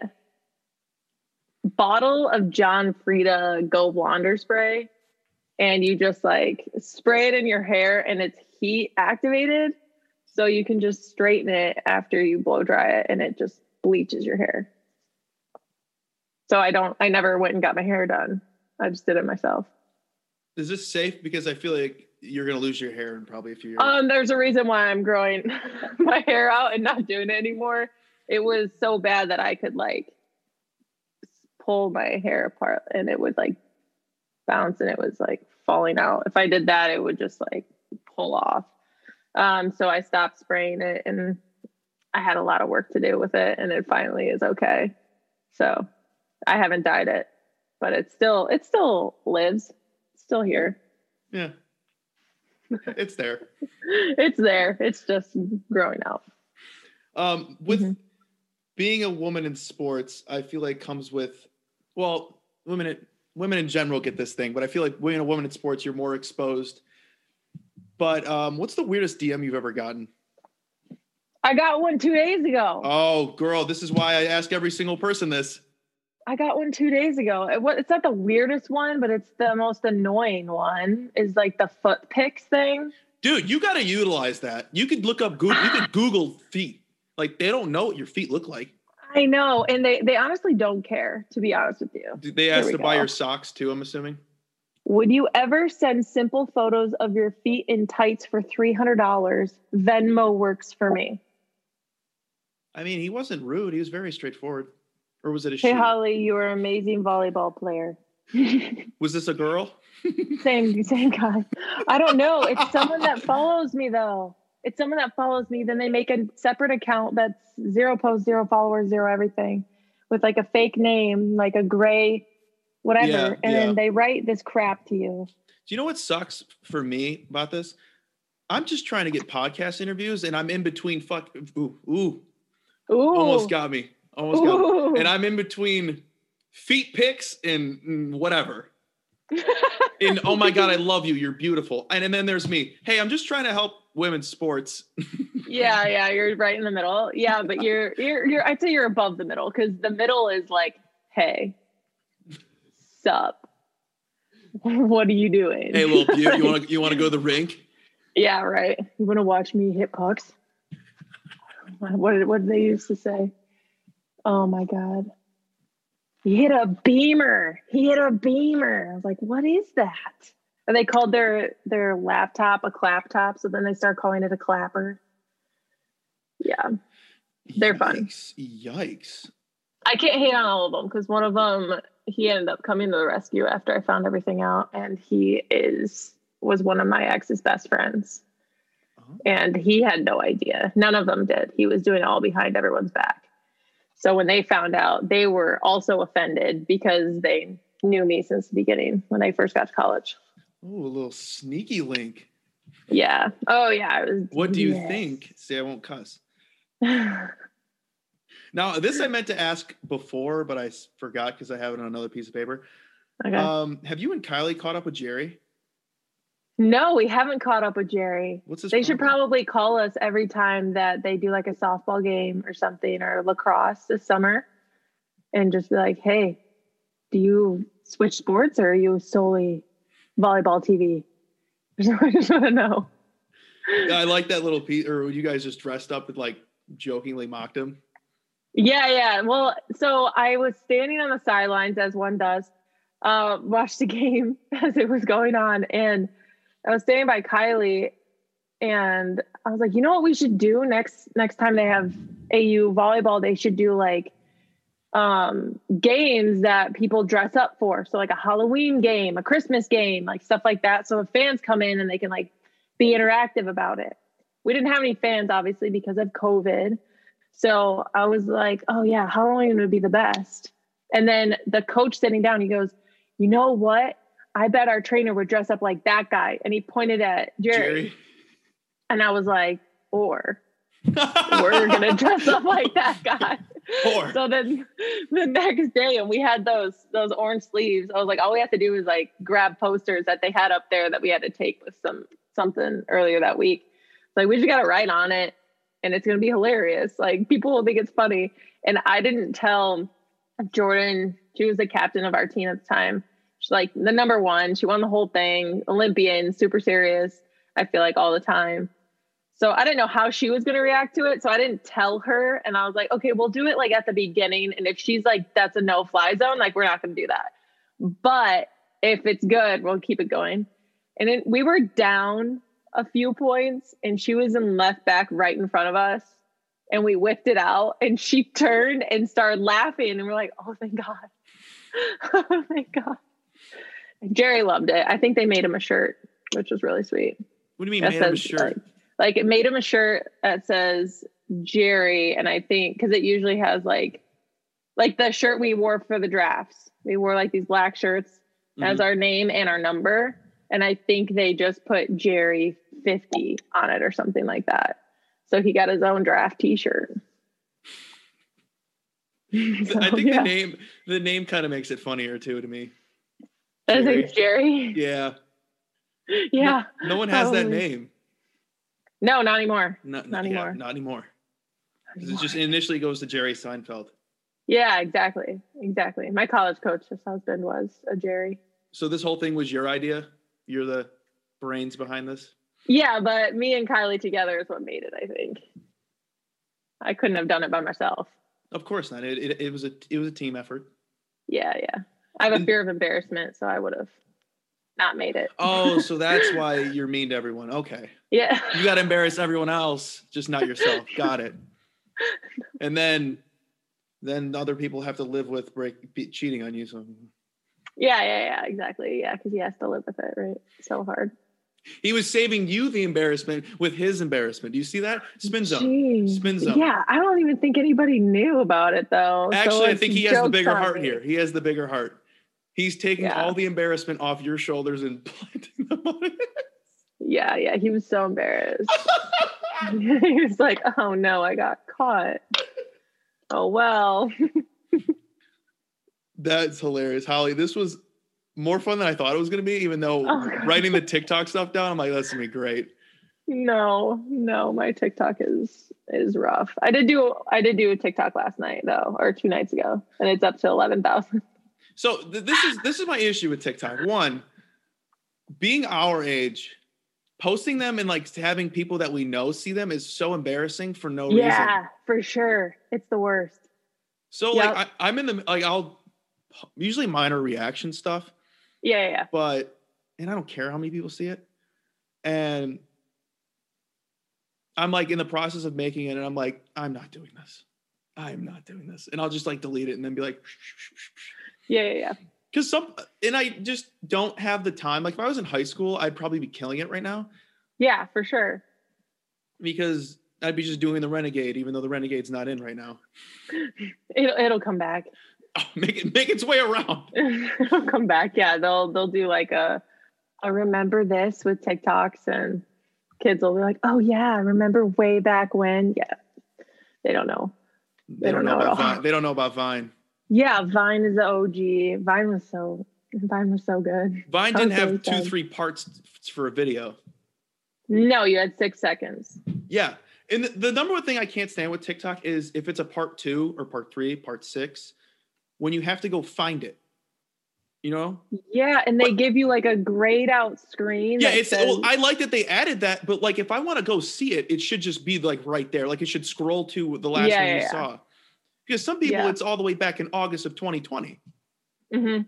bottle of John Frieda Go Blonder spray, and you just like spray it in your hair, and it's heat activated, so you can just straighten it after you blow dry it, and it just bleaches your hair. So I don't. I never went and got my hair done. I just did it myself. Is this safe? Because I feel like you're gonna lose your hair in probably a few years. Um, there's a reason why I'm growing my hair out and not doing it anymore. It was so bad that I could like pull my hair apart and it would like bounce and it was like falling out. If I did that, it would just like pull off. Um, so I stopped spraying it and I had a lot of work to do with it and it finally is okay. So I haven't dyed it, but it's still it still lives. It's still here. yeah, it's there. It's there. It's just growing out. Um, with Mhm. being a woman in sports, I feel like comes with, well, women in, women in general get this thing, but I feel like being a woman in sports, you're more exposed. But um, what's the weirdest DM you've ever gotten? I got one two days ago. Oh, girl, this is why I ask every single person this. I got one two days ago. It's not the weirdest one, but it's the most annoying one. Is like the foot pics thing. Dude, you got to utilize that. You could look up Google. You could Google feet. Like they don't know what your feet look like. I know, and they they honestly don't care. To be honest with you, Did they ask to buy your socks too? I'm assuming. Would you ever send simple photos of your feet in tights for $300? Venmo works for me. I mean, he wasn't rude. He was very straightforward. Or was it a Hey? Holly, you are an amazing volleyball player. Was this a girl? same, same guy. I don't know. It's someone that follows me, though. It's someone that follows me. Then they make a separate account that's zero posts, zero followers, zero everything with like a fake name, like a gray whatever. Yeah, and yeah. then they write this crap to you. Do you know what sucks for me about this? I'm just trying to get podcast interviews and I'm in between fuck ooh, ooh, Ooh. almost got me. Almost got. Ooh. And I'm in between feet picks and mm, whatever. and oh my god, I love you. You're beautiful. And, and then there's me. Hey, I'm just trying to help women's sports. yeah, yeah, you're right in the middle. Yeah, but you're you're you're I'd say you're above the middle because the middle is like, hey, sup? what are you doing? hey, little beaut, you want to you want to go to the rink? Yeah, right. You want to watch me hit pucks? What did, what did they used to say? Oh my god. He hit a beamer. He hit a beamer. I was like, what is that? And they called their their laptop a claptop, so then they start calling it a clapper. Yeah. They're fun. Yikes. Yikes. I can't hate on all of them because one of them he ended up coming to the rescue after I found everything out, and he is was one of my ex's best friends, Oh. and he had no idea. None of them did. He was doing it all behind everyone's back. So when they found out, they were also offended because they knew me since the beginning when I first got to college. Oh, a little sneaky link. Yeah. Oh yeah. Was. What do you yes. think? See, I won't cuss. Now, this I meant to ask before, but I forgot because I have it on another piece of paper. okay. Um, have you and Kylie caught up with Jerry? No, we haven't caught up with Jerry. What's his? They should problem? probably call us every time that they do like a softball game or something or lacrosse this summer and just be like, hey, do you switch sports or are you solely volleyball TV? I just want to know. Yeah, I like that little piece. Or you guys just dressed up and like jokingly mocked him. Yeah, yeah. Well, so I was standing on the sidelines as one does, uh, watched the game as it was going on, and I was standing by Kylie, and I was like, you know what we should do next next time they have AU volleyball, they should do like um games that people dress up for. So like a Halloween game, a Christmas game, like stuff like that. So if fans come in and they can like be interactive about it. We didn't have any fans obviously because of COVID. So I was like, oh yeah, Halloween would be the best. And then the coach sitting down, he goes, you know what? I bet our trainer would dress up like that guy. And he pointed at Jerry. And I was like, or we're gonna dress up like that guy. Or. So then the next day, and we had those those orange sleeves. I was like, all we have to do is like grab posters that they had up there that we had to take with some something earlier that week. Like we just got to write on it, and it's gonna be hilarious. Like people will think it's funny. And I didn't tell Jordan. She was the captain of our team at the time. She's like the number one. She won the whole thing. Olympian, super serious. I feel like all the time. So I didn't know how she was going to react to it. So I didn't tell her. And I was like, okay, we'll do it like at the beginning. And if she's like, that's a no fly zone, like we're not going to do that. But if it's good, we'll keep it going. And it, we were down a few points and she was in left back right in front of us. And we whipped it out and she turned and started laughing. And we're like, oh, thank God. oh, thank God. Jerry loved it. I think they made him a shirt, which was really sweet What do you mean, that made him a shirt? Like, like it made him a shirt that says Jerry, and I think because it usually has like like the shirt we wore for the drafts. We wore like these black shirts as Mhm. our name and our number, and I think they just put Jerry fifty on it or something like that. So he got his own draft T-shirt. So, I think yeah. the name the name kind of makes it funnier too to me. I think Jerry. Yeah. Yeah. No one has that name. No, not anymore. Not, Not yeah, anymore. not anymore. Not 'Cause It just initially goes to Jerry Seinfeld. Yeah, exactly. Exactly. My college coach's husband was a Jerry. So this whole thing was your idea. You're the brains behind this. Yeah, but me and Kylie together is what made it, I think. I couldn't have done it by myself. Of course not. It, it, it was a it was a team effort. Yeah, yeah. I have a fear of embarrassment, so I would have. not made it. Oh, so that's why you're mean to everyone. Okay. Yeah. You got to embarrass everyone else, just not yourself. got it. And then, then other people have to live with break be, cheating on you. So Yeah, yeah, yeah, exactly. Yeah, because he has to live with it, right? So hard. he was saving you the embarrassment with his embarrassment. Do you see that? Spin zone. Jeez. Spin zone. Yeah, I don't even think anybody knew about it though. So Actually, I think he has the bigger heart me. here. He has the bigger heart. He's taking Yeah. all the embarrassment off your shoulders and planting them on it. Yeah, yeah, he was so embarrassed. he was like, "Oh no, I got caught." Oh well. That's hilarious, Holly. This was more fun than I thought it was going to be. Even though Oh, writing the TikTok stuff down, I'm like, that's gonna be great. No, no, my TikTok is is rough. I did do I did do a TikTok last night though, or two nights ago, and it's up to eleven thousand. So th- this is this is my issue with TikTok. One, being our age, posting them and like having people that we know see them is so embarrassing for no reason. Yeah, for sure. It's the worst. So Yep. like I, I'm in the like I'll usually minor reaction stuff, Yeah, yeah, yeah. but and I don't care how many people see it. And I'm like in the process of making it, and I'm like, I'm not doing this. I'm not doing this. And I'll just like delete it and then be like, Yeah, yeah, yeah. because some and I just don't have the time. Like if I was in high school, I'd probably be killing it right now Yeah, for sure. because I'd be just doing the renegade, even though the renegade's not in right now. It'll it'll come back. Oh, make it make its way around. it'll come back. Yeah, they'll they'll do like a a remember this with TikToks and kids will be like, "Oh yeah, I remember way back when." Yeah. They don't know. They, don't, don't know, know about. Vine. They don't know about Vine. Yeah, Vine is the OG. Vine was so Vine was so good. Vine didn't have two, three parts for a video. No, you had six seconds. Yeah. And the, the number one thing I can't stand with TikTok is if it's a part two or part three, part six, when you have to go find it. You know? Yeah, and they give you like a grayed out screen. Yeah, it's says- well, I like that they added that, but like if I want to go see it, it should just be like right there. Like it should scroll to the last Yeah, one you yeah, yeah. Because some people Yeah. it's all the way back in August of 2020. Mhm.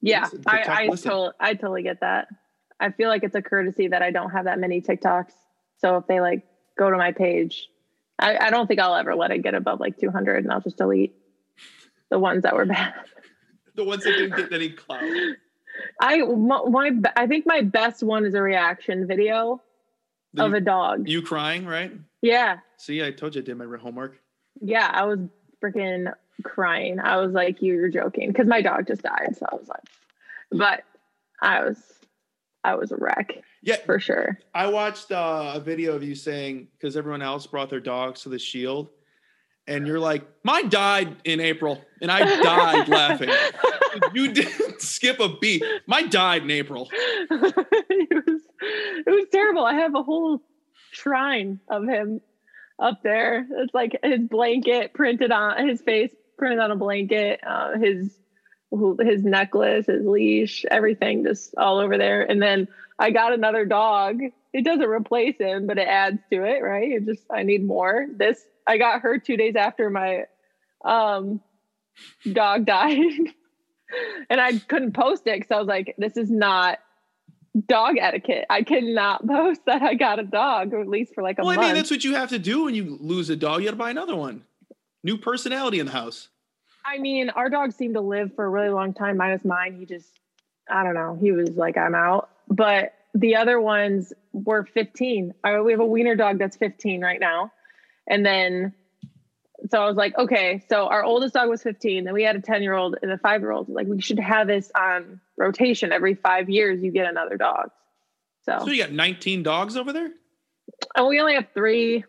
Yeah, I I, totally I totally get that. I feel like it's a courtesy that I don't have that many TikToks. So if they like go to my page, I, I don't think I'll ever let it get above like 200, and I'll just delete the ones that were bad. The ones that didn't get any clout. I my, my I think my best one is a reaction video The- of a dog. you crying, right? yeah, See, I told you I did my homework. Yeah, I was freaking crying. I was like, "You're joking," because my dog just died. So I was like, but I was I was a wreck Yeah, for sure. I watched uh, a video of you saying because everyone else brought their dogs to the shield, and you're like, "Mine died in April," and I died laughing. You didn't skip a beat. Mine died in April. it was it was terrible. I have a whole shrine of him up there. It's like his blanket printed on his face printed on a blanket, uh, his his necklace, his leash, everything just all over there. And then I got another dog. It doesn't replace him, but it adds to it, right? It just I need more. This I got her 2 days after my um dog died. and I couldn't post it because I was like, this is not dog etiquette. I cannot post that I got a dog, or at least for like a month. Well, I mean, that's what you have to do when you lose a dog. You got to buy another one. New personality in the house. I mean, our dog seemed to live for a really long time, minus mine. He just, I don't know, he was like, I'm out. But the other ones were 15. Uh, we have a wiener dog that's 15 right now. And then, so I was like, okay, so our oldest dog was 15. Then we had a 10 year old and a five year old. Like, we should have this on rotation. Every five years, you get another dog. So, So you got 19 dogs over there? and we only have three.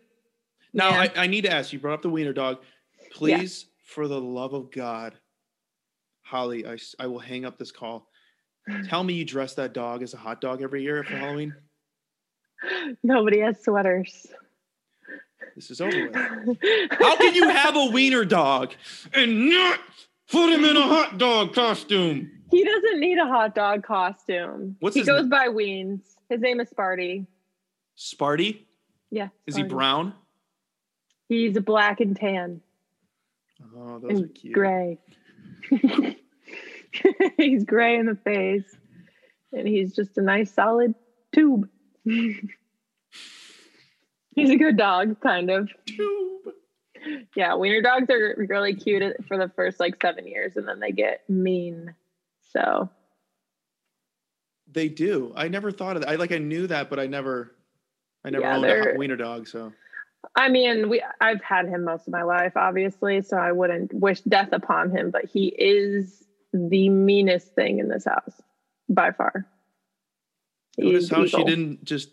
Now, Yeah. I, I need to ask you, brought up the wiener dog. Please, for the love of God, Holly, I, I will hang up this call. Tell me you dress that dog as a hot dog every year for Halloween. Nobody has sweaters. This is over with. How can you have a wiener dog and not put him in a hot dog costume? He doesn't need a hot dog costume. What's he his goes na- by Weens. His name is Sparty. Sparty? Yeah. Is he brown? He's a black and tan Oh, those are cute. gray. He's gray in the face. and he's just a nice solid tube. he's a good dog, kind of. Yeah, wiener dogs are really cute for the first like seven years, and then they get mean. So They do. I never thought of that. I like I knew that, but I never I never Yeah, owned a wiener dog, so I mean, we I've had him most of my life, obviously, so I wouldn't wish death upon him, but he is the meanest thing in this house by far. notice how she didn't just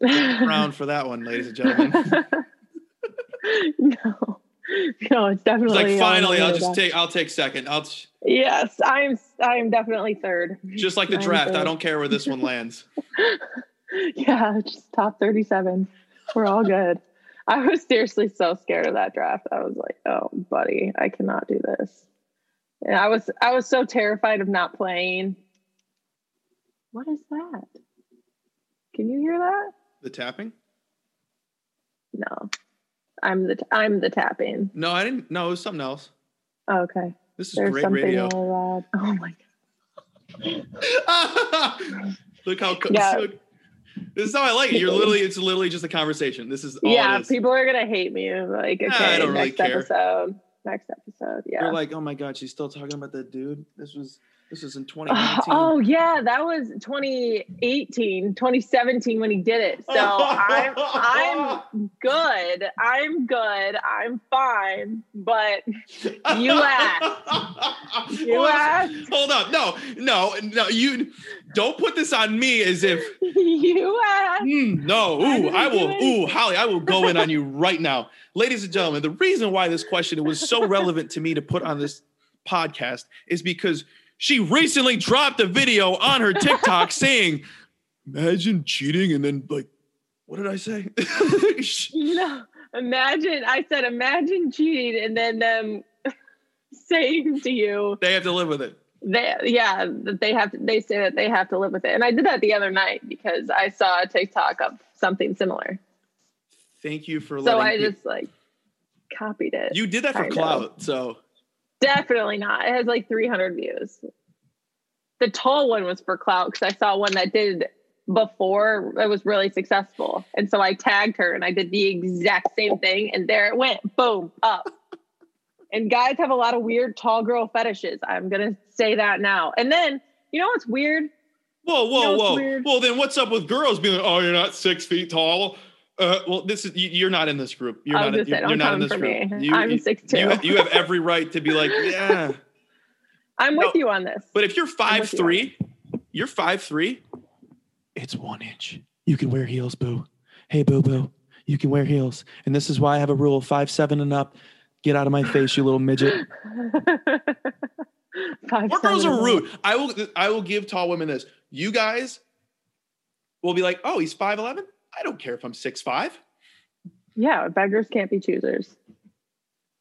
frown for that one, ladies and gentlemen. no, no, it's It's definitely like finally I'll just take I'll take second. I'll Yes, I'm. I'm definitely third. just like the I'm draft. I don't care where this one lands. Yeah, just top thirty-seven. We're all good. I was seriously so scared of that draft. I was like, "Oh, buddy, I cannot do this." And I was. I was so terrified of not playing. What is that? Can you hear that? The tapping? No, I'm the. I'm the tapping. No, I didn't no, it was something else. Oh, okay, This is there's great radio. really loud. Oh my god. Look how Yeah. look, this is how I like it. You're literally it's literally just a conversation. This is all yeah, is. people are gonna hate me. Like, okay, Nah, I don't really next care. episode. Next episode. Yeah. You're like, oh my god, she's still talking about that dude. This was this is in 2019. Oh yeah, that was 2018, 2017 when he did it. So I'm I'm good. I'm good. I'm fine. But you asked. You asked. Hold up. No, no, no. You don't put this on me as if you asked. Hmm, no. I Ooh, didn't I will. Ooh, Holly, I will go in on you right now, ladies and gentlemen. The reason why this question was so relevant to me to put on this podcast is because she recently dropped a video on her TikTok saying, "Imagine cheating," and then like, what did I say? No. Imagine I said imagine cheating and then them saying to you they have to live with it. they yeah that they have to, they say that they have to live with it and i did that the other night because i saw a tiktok of something similar Thank you for so i just like copied it you did that for clout, so definitely not. It has like 300 views. The tall one was for clout because i saw one that did before it was really successful. And so i tagged her and i did the exact same thing and there it went. Boom up. And guys have a lot of weird tall girl fetishes. I'm gonna say that now. And then you know what's weird? Whoa, whoa, know, whoa. weird. Well, then what's up with girls being like, oh, you're not six feet tall? Uh, well, this is you, you're not in this group. You're not. gonna say, You're, not in this group. You, I'm you- 6'2". You, you have every right to be like, yeah. i'm with No, you on this But if you're five with you. three, you're five three. It's one inch. You can wear heels, boo. Hey, boo boo. You can wear heels, and this is why I have a rule: five seven and up. Get out of my face, you little midget. Five, More girls are rude. I will. I will give tall women this. You guys will be like, oh, he's five eleven. I don't care if I'm six five. yeah beggars can't be choosers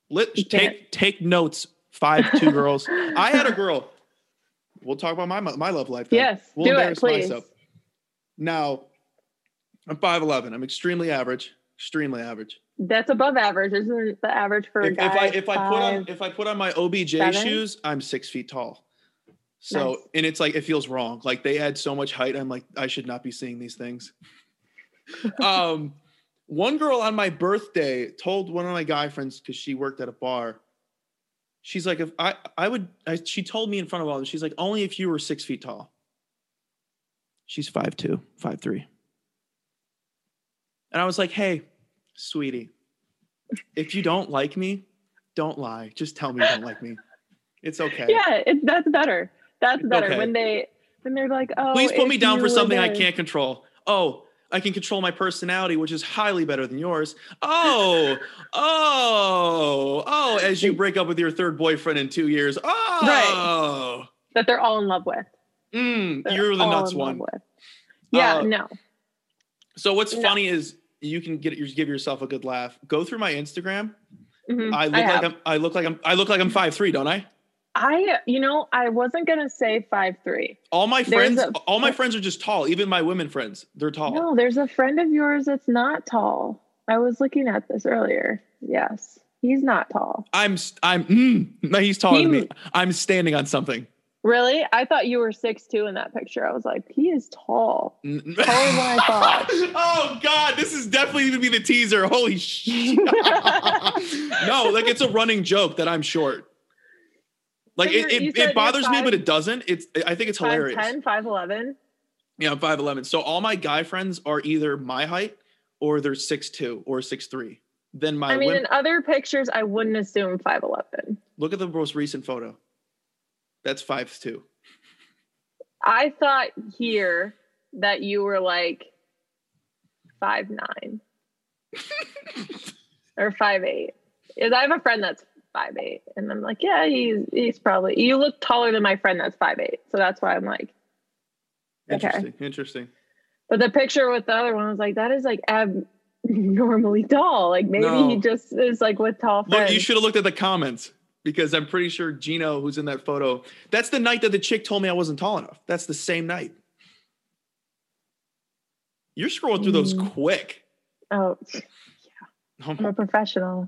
Let You take take notes. Five two girls. I had a girl. We'll talk about my my love life. then. yes we'll do it embarrass please myself. Now, I'm five eleven. I'm extremely average. Extremely average. that's above average isn't the average for a If, if I if I put on if I put on my OBJ seven? shoes, I'm six feet tall. So Nice. and it's like it feels wrong. Like they add so much height. I'm like I should not be seeing these things. um, one girl on my birthday told one of my guy friends because she worked at a bar. She's like, if I I would, I, she told me in front of all of them. She's like, only if you were six feet tall. She's five two, five three. And I was like, hey, sweetie, if you don't like me, don't lie. Just tell me you don't like me. It's okay. yeah it, that's better that's better okay. when they when they're like oh Please put me down for something I can't control. Oh, I can control my personality, which is highly better than yours. Oh, oh, oh, as you break up with your third boyfriend in two years. Oh, right. that they're all in love with Mm, you're the nuts one. yeah Uh, no So what's No. funny is you can get give yourself a good laugh. Go through my Instagram. Mhm. I look have. like I'm I look like I'm I look like I'm five three, don't I? I, you know, I wasn't gonna say five three. All my friends, a- all my friends are just tall. Even my women friends, they're tall. No, there's a friend of yours that's not tall. I was looking at this earlier. Yes, he's not tall. I'm, I'm, mm, no, he's taller than me. I'm standing on something. Really? I thought you were six two in that picture. I was like, he is tall. Taller than I thought. oh God, this is definitely gonna be the teaser. Holy shit! no, like it's a running joke that I'm short. Like So it, it, it bothers you're me, but it doesn't. It's I think it's hilarious. 5'10", 5'11". Yeah, I'm five eleven. So all my guy friends are either my height or they're six two or six three. Then my I mean, wim- in other pictures, I wouldn't assume 5'11". look at the most recent photo. That's five two. I thought here that you were like five nine or five eight. Is I have a friend that's five eight, and I'm like, yeah, he's he's probably. You look taller than my friend that's five eight, so that's why I'm like. Okay. Interesting. Interesting. But the picture with the other one was like, that is like abnormally tall. Like maybe he just is like with tall Look, you should have looked at the comments because I'm pretty sure Gino, who's in that photo, that's the night that the chick told me I wasn't tall enough. That's the same night. You're scrolling through those Mm. quick. oh, yeah. I'm a professional.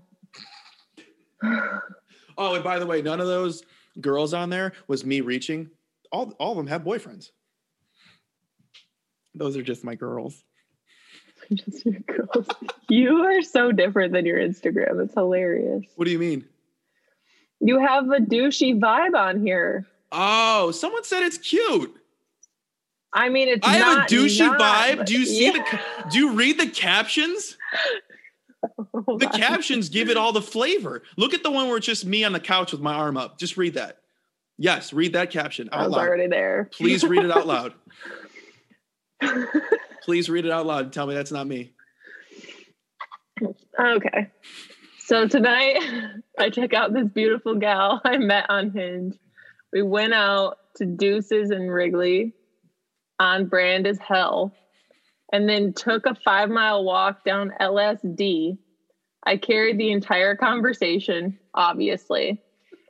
Oh, and by the way, none of those girls on there was me reaching. All, all of them have boyfriends. Those are just my girls. Just your girls. You are so different than your Instagram. It's hilarious. What do you mean? You have a douchey vibe on here. Oh, someone said it's cute. I mean, it's I have a douchey not, vibe. Do you see Yeah. the? Do you read the captions? The on. captions give it all the flavor. Look at the one where it's just me on the couch with my arm up. Just read that. Yes, read that caption I out was loud. already there. Please read it out loud. Please read it out loud and tell me that's not me. Okay. So tonight I took out this beautiful gal I met on Hinge. We went out to Deuces and Wrigley on brand as hell, and then took a five mile walk down LSD. I carried the entire conversation, obviously.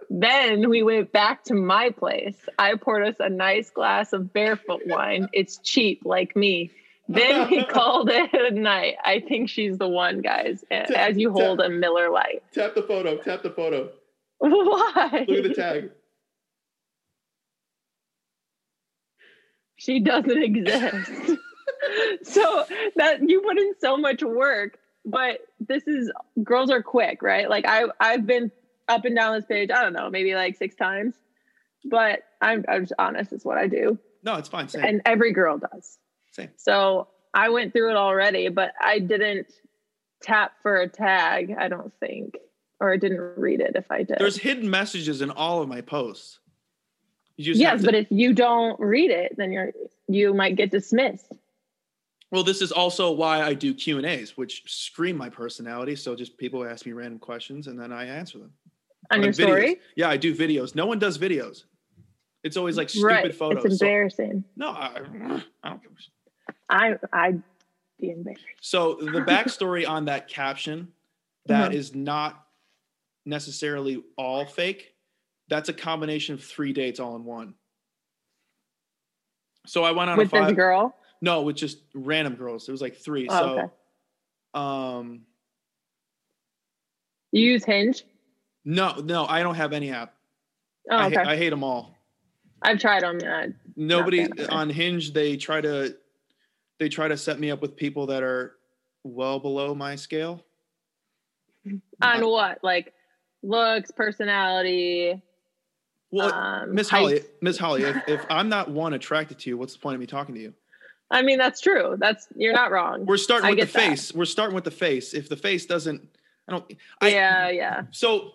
Then we went back to my place. I poured us a nice glass of barefoot wine. It's cheap, like me. Then we called it a night. I think she's the one, guys. As you hold a Miller Lite. Tap the photo. Tap the photo. Why? Look at the tag. she doesn't exist. so that you put in so much work, but this is girls are quick, right? Like I I've been up and down this page, I don't know, maybe like six times. But I'm I'm just honest, it's what I do. No, it's fine. Same. And every girl does. Same. So I went through it already, but I didn't tap for a tag, I don't think. Or I didn't read it if I did. There's hidden messages in all of my posts. You yes, to- but if you don't read it, then you're you might get dismissed. Well, this is also why I do Q and A's, which scream my personality. So just people ask me random questions and then I answer them. On On your videos. story? Yeah, I do videos. No one does videos. It's always like stupid right. photos. It's So- embarrassing. no, I, I don't give a shit. I I'd be embarrassed. So the backstory on that caption, that Uh-huh. is not necessarily all fake. That's a combination of three dates all in one. So I went on With a five. this girl. No, with just random girls. It was like three. Oh, so, okay. um, You use Hinge? no, no, I don't have any app. Oh, I, okay. ha- I hate them all. I've tried them. Uh, Nobody fan of it. on Hinge. They try to, they try to set me up with people that are well below my scale. on what? Like looks, personality. Well, um, Miss height. Holly, Miss Holly, if, if I'm not one attracted to you, what's the point of me talking to you? I mean, that's true. That's you're not wrong. We're starting I with the get that. face. We're starting with the face. If the face doesn't, I don't. I, yeah, yeah. So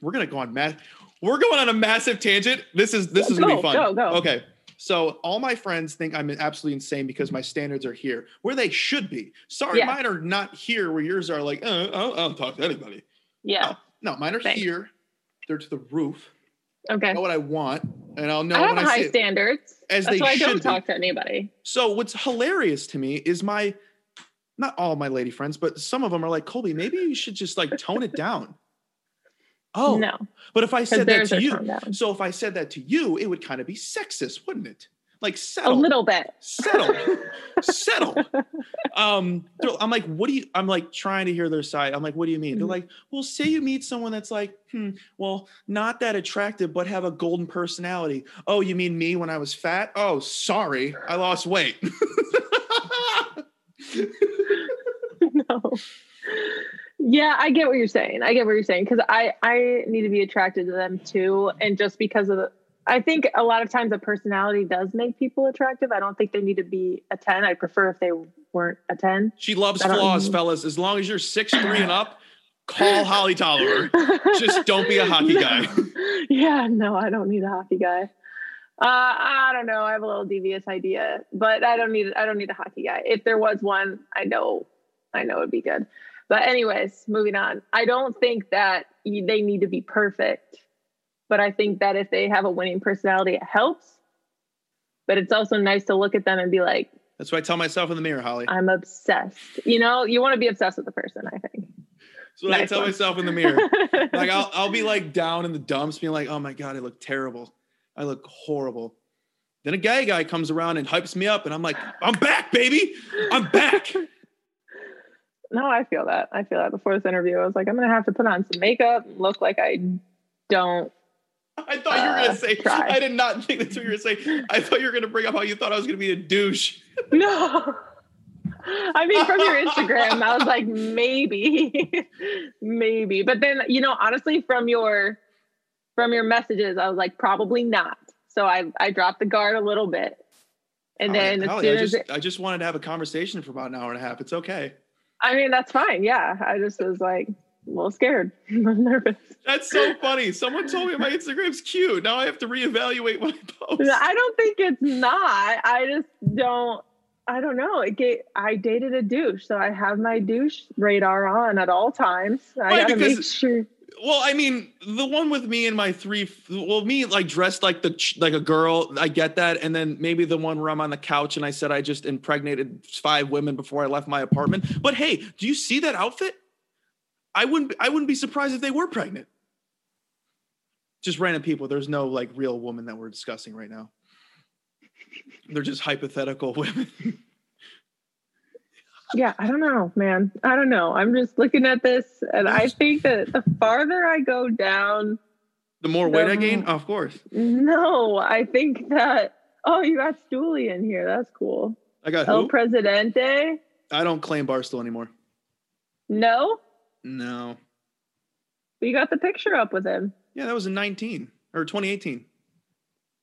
we're gonna go on mass. We're going on a massive tangent. This is this is gonna be fun. go, go. Okay. So all my friends think I'm absolutely insane because my standards are here where they should be. Sorry, Yeah. mine are not here where yours are like, oh, I, don't, I don't talk to anybody. Yeah. No, no, mine are Thanks. here. They're to the roof. Okay. I know what I want, and I'll know I have when I high see it. standards. As That's they why I don't be. talk to anybody. So what's hilarious to me is my not all my lady friends, but some of them are like, Colby, maybe you should just like tone it down. Oh, no, but if I said that to you, so if I said that to you, it would kind of be sexist, wouldn't it? Like settle A little bit. settle, settle. Um, I'm like, what do you? I'm like trying to hear their side. I'm like, what do you mean? They're Mhm. like, well, say you meet someone that's like, hmm, well, not that attractive, but have a golden personality. Oh, you mean me when I was fat? Oh, sorry, I lost weight. no. Yeah, I get what you're saying. I get what you're saying because I I need to be attracted to them too, and just because of the, I think a lot of times a personality does make people attractive. I don't think they need to be a ten. I prefer if they weren't a ten. she loves flaws, fellas. As long as you're six three and up, call Holly Tolliver. Just don't be a hockey No. guy. yeah, no, I don't need a hockey guy. Uh, I don't know. I have a little devious idea, but I don't need I don't need a hockey guy. If there was one, I know, I know it'd be good. But anyways, moving on. I don't think that they need to be perfect, but I think that if they have a winning personality, it helps. But it's also nice to look at them and be like, That's what I tell myself in the mirror, Holly. I'm obsessed. You know, you want to be obsessed with the person. I think. That's what I tell one. myself in the mirror. like I'll I'll be like down in the dumps, being like, oh my god, I look terrible. I look horrible. Then a gay guy comes around and hypes me up, and I'm like, I'm back, baby. I'm back. No, I feel that. I feel that before this interview. I was like, I'm gonna have to put on some makeup, look like I don't. I thought you were Uh, gonna say. try. I did not think that's what you were gonna. I thought you were gonna bring up how you thought I was gonna be a douche. No. I mean, from your Instagram, I was like, maybe, maybe. But then, you know, honestly, from your from your messages, I was like, probably not. So I I dropped the guard a little bit, and then as Holly, soon I as just it, I just wanted to have a conversation for about an hour and a half. It's okay. I mean, that's fine. Yeah, I just was like a little scared, I was nervous. That's so funny. Someone told me my Instagram's cute. Now I have to reevaluate what I post. I don't think it's not. I just don't. I don't know. It get, I dated a douche, so I have my douche radar on at all times. I Right, gotta because- make sure. Well, I mean, the one with me and my three, well, me like dressed like the like a girl, I get that, and then maybe the one where I'm on the couch and I said I just impregnated five women before I left my apartment. But hey, do you see that outfit? I wouldn't, I wouldn't be surprised if they were pregnant. Just random people. There's no like real woman that we're discussing right now. They're just hypothetical women. Yeah, I don't know, man. I don't know. I'm just looking at this, and I think that the farther I go down, The more weight I The- gain, of course. no, I think that. Oh, you got Stooley in here. That's cool. I got El who? Presidente. I don't claim Barstool anymore. No, No. you got the picture up with him. Yeah, that was in 19 or 2018.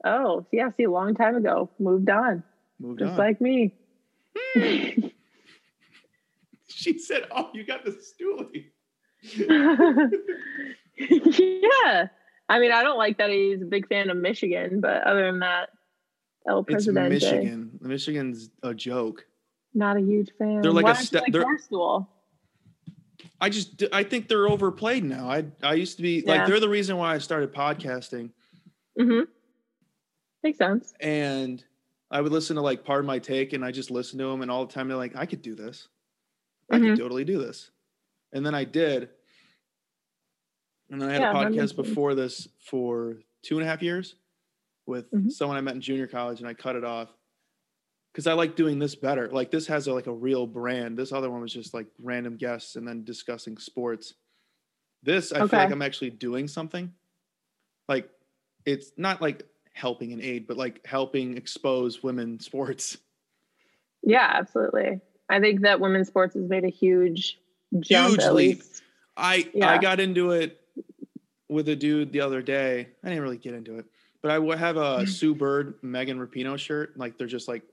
Oh, yeah. See, a long time ago, moved on, Moved just on. like me. Hmm. She said, "Oh, you got the stoolie." yeah. I mean, I don't like that he's a big fan of Michigan, but other than that, El It's Presidente, Michigan. Michigan's a joke. not a huge fan. They're like a Why don't step- like they're-? I just I think they're overplayed now. I I used to be Yeah. like they're the reason why I started podcasting, Mm-hmm. Makes sense. and I would listen to like Pardon My Take, and I just listen to them, and all the time they're like, I could do this. I Mhm. could totally do this, and then I did. And then I had Yeah, a podcast before this for two and a half years with Mhm. someone I met in junior college, and I cut it off because I like doing this better. Like this has a, like a real brand. This other one was just like random guests and then discussing sports. This I feel like I'm actually doing something. Like it's not like helping an aid, but like helping expose women sports. Yeah, absolutely. I think that women's sports has made a huge jump. Huge leap. I I got into it with a dude the other day. I didn't really get into it, but I have a Sue Bird, Megan Rapinoe shirt. Like they're just like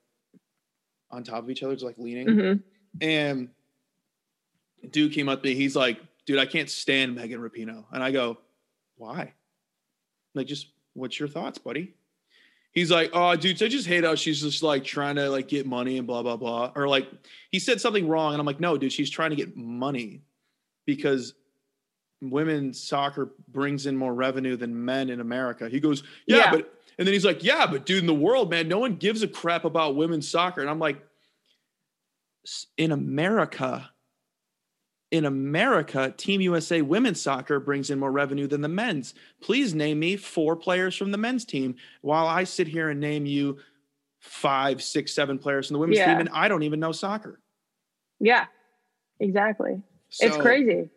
on top of each other, just like leaning. Mhm. And dude came up to me. He's like, dude, I can't stand Megan Rapinoe. And I go, why? Like, just what's your thoughts, buddy? He's like, oh, dude, I just hate how she's just like trying to like get money and blah, blah, blah. Or like, he said something wrong. And I'm like, no, dude, she's trying to get money because women's soccer brings in more revenue than men in America. He goes, yeah, Yeah. but, and then he's like, yeah, but dude, in the world, man, no one gives a crap about women's soccer. And I'm like, in America, in America, Team USA women's soccer brings in more revenue than the men's. Please name me four players from the men's team while I sit here and name you five, six, seven players from the women's Yeah. team, and I don't even know soccer. Yeah, exactly. it's crazy.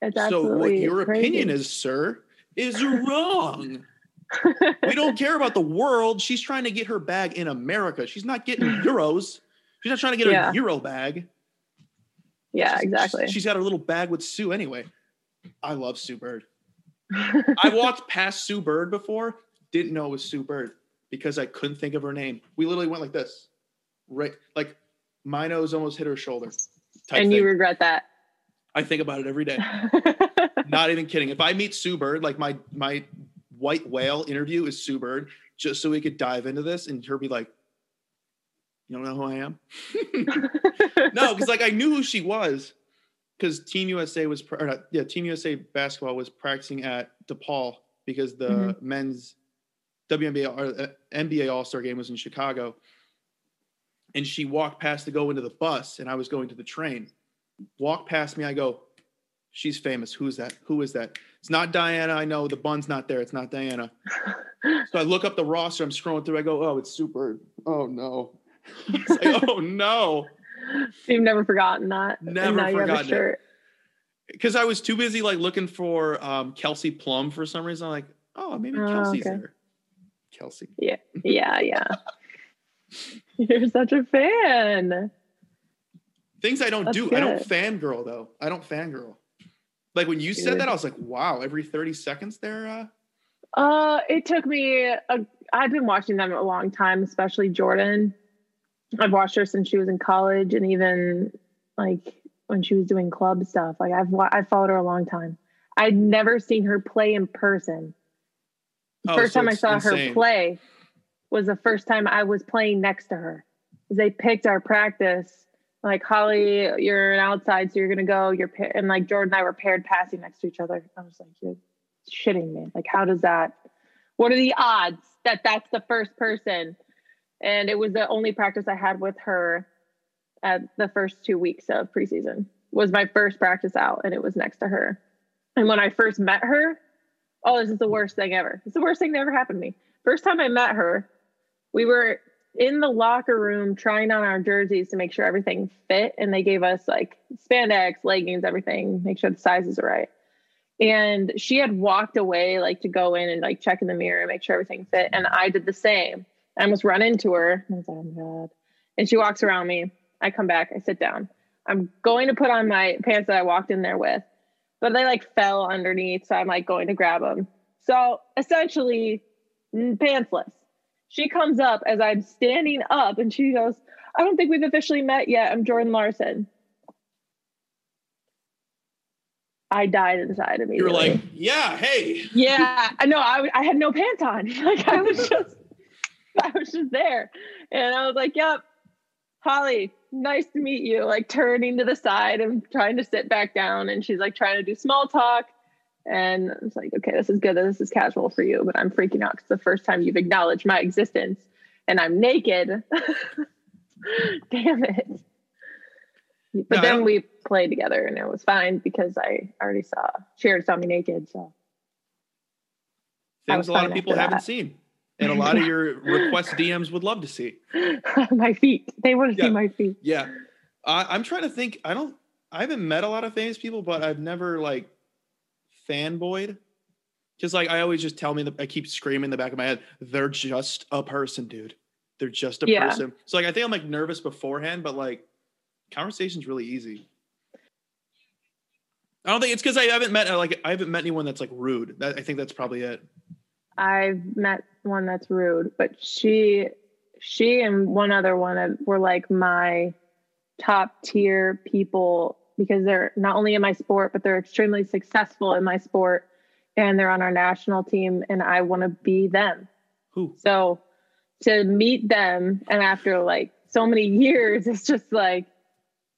It's So what your crazy. opinion is, sir, is wrong. We don't care about the world. She's trying to get her bag in America. She's not getting hmm. euros. She's not trying to get Yeah. her euro bag. yeah, She's- exactly. she's got her little bag with Sue anyway. I love Sue Bird. I walked past Sue Bird before, didn't know it was Sue Bird because I couldn't think of her name. We literally went like this, right? Like my nose almost hit her shoulder. and you regret that. I think about it every day. Not even kidding. If I meet Sue Bird, like my my white whale interview is Sue Bird, just so we could dive into this and her be like, "You don't know who I am." no, because like I knew who she was, because Team USA was, or not, yeah, Team USA basketball was practicing at DePaul because the Mhm. men's WNBA or uh, NBA All Star game was in Chicago, and she walked past to go into the bus, and I was going to the train. Walked past me, I go, "She's famous. Who's that? Who is that?" It's not Diana. I know the bun's not there. It's not Diana. So I look up the roster. I'm scrolling through. I go, "Oh, it's Sue Bird. Oh no." Like, oh no. You've never forgotten that. Never forgotten it. because I was too busy like looking for um, Kelsey Plum for some reason. I'm like, oh, maybe Oh, Kelsey's okay. there. Kelsey. Yeah, yeah, yeah. You're such a fan. Things I don't That's do. I don't fangirl though. I don't fangirl. Like when you said that, I was like, wow. Every 30 seconds there. Uh, Uh, it took me. A, I've been watching them a long time, especially Jordan. I've watched her since she was in college, and even like when she was doing club stuff. Like I've I've followed her a long time. I'd never seen her play in person. oh, first so time I saw insane. her play was the first time I was playing next to her. They picked our practice. Like Holly, you're an outside, so you're gonna go. You're pa-, and like Jordan and I were paired passing next to each other. I was like, you're shitting me. Like, how does that? What are the odds that that's the first person? And it was the only practice I had with her at the first two weeks of preseason. Was my first practice out, and it was next to her. And when I first met her, oh, this is the worst thing ever. It's the worst thing that ever happened to me. First time I met her, we were in the locker room trying on our jerseys to make sure everything fit. And they gave us like spandex, leggings, everything, make sure the sizes are right. And she had walked away like to go in and like check in the mirror and make sure everything fit. And I did the same. I almost run into her. Oh God. And she walks around me. I come back, I sit down. I'm going to put on my pants that I walked in there with, but they like fell underneath. So I'm like going to grab them. So essentially, pantsless. She comes up as I'm standing up and she goes, I don't think we've officially met yet. I'm Jordan Larson. I died inside of me. You were like, yeah, hey. yeah, I know. I, I had no pants on. Like I was just, I was just there, and I was like, "Yep, Holly, nice to meet you." Like turning to the side and trying to sit back down, and she's like trying to do small talk, and it's like, "Okay, this is good. This is casual for you," but I'm freaking out because the first time you've acknowledged my existence, and I'm naked. Damn it. But No, then we played together, and it was fine because I already saw she already saw me naked, so. Things a lot of people haven't that. seen. And a lot of your request DMs would love to see. my feet. They want to Yeah. see my feet. Yeah. I, I'm trying to think. I don't, I haven't met a lot of famous people, but I've never like fanboyed. Just like I always just tell me that I keep screaming in the back of my head, they're just a person, dude. They're just a Yeah. person. So like I think I'm like nervous beforehand, but like conversation's really easy. I don't think it's because I haven't met like I haven't met anyone that's like rude. That, I think that's probably it. I've met one that's rude, but she, she and one other one were like my top tier people because they're not only in my sport, but they're extremely successful in my sport, and they're on our national team, and I want to be them. Who? So to meet them and after like so many years, it's just like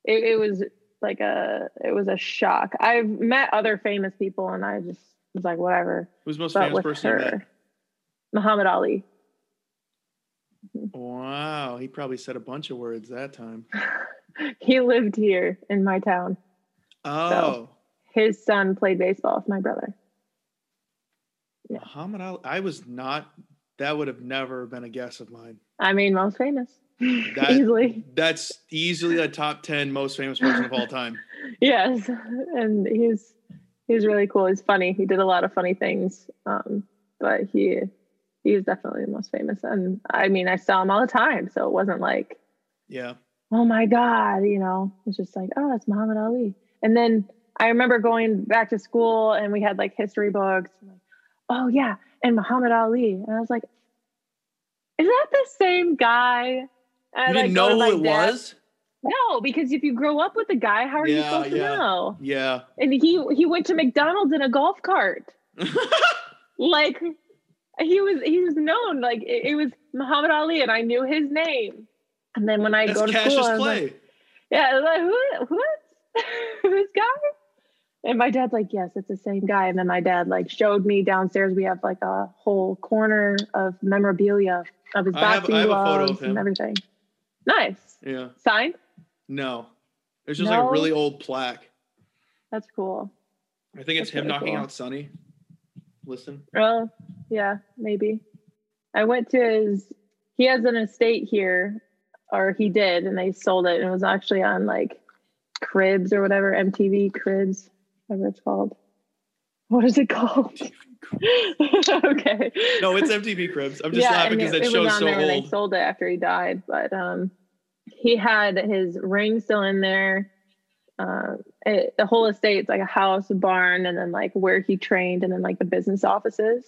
it, it was like a it was a shock. I've met other famous people and I just was like, whatever. Who's the most But famous person you met? Muhammad Ali. Wow, he probably said a bunch of words that time. He lived here in my town. Oh, So His son played baseball with my brother. yeah. Muhammad Ali. I was not. That would have never been a guess of mine. I mean, most famous. That- Easily. That's easily a top ten most famous person of all time. Yes. And he's he's really cool. He's funny. He did a lot of funny things. Um, but he he is definitely the most famous. And I mean, I saw him all the time. So it wasn't like, Yeah. Oh my God, you know, it's just like, oh, it's Muhammad Ali. And then I remember going back to school and we had like history books. Like, oh yeah, and Muhammad Ali. And I was like, is that the same guy? And You didn't to know who it dad- was? No, because if you grow up with a guy, how are you Yeah, supposed to know? Yeah. And he he went to McDonald's in a golf cart. Like he was he was known. Like it, it was Muhammad Ali, and I knew his name. And then when I That's go to Cash's school, I was like, yeah, I was like who what this guy? And my dad's like, yes, it's the same guy. And then my dad like showed me downstairs. We have like a whole corner of memorabilia of his boxing have a photo of gloves and everything. Nice. yeah. Signed? No. it's just like a really old plaque. That's cool. I think it's That's him really knocking cool. out Sonny Liston. Oh, yeah, maybe. I went to his, he has an estate here, or he did, and they sold it. And it was actually on like Cribs or whatever, MTV Cribs, whatever it's called. What is it called? okay. No, it's MTV Cribs. I'm just laughing because it, that it show's was on so there and they sold it after he died. But um, he had his ring still in there. Uh, it, the whole estate's like a house, a barn, and then like where he trained, and then like the business offices.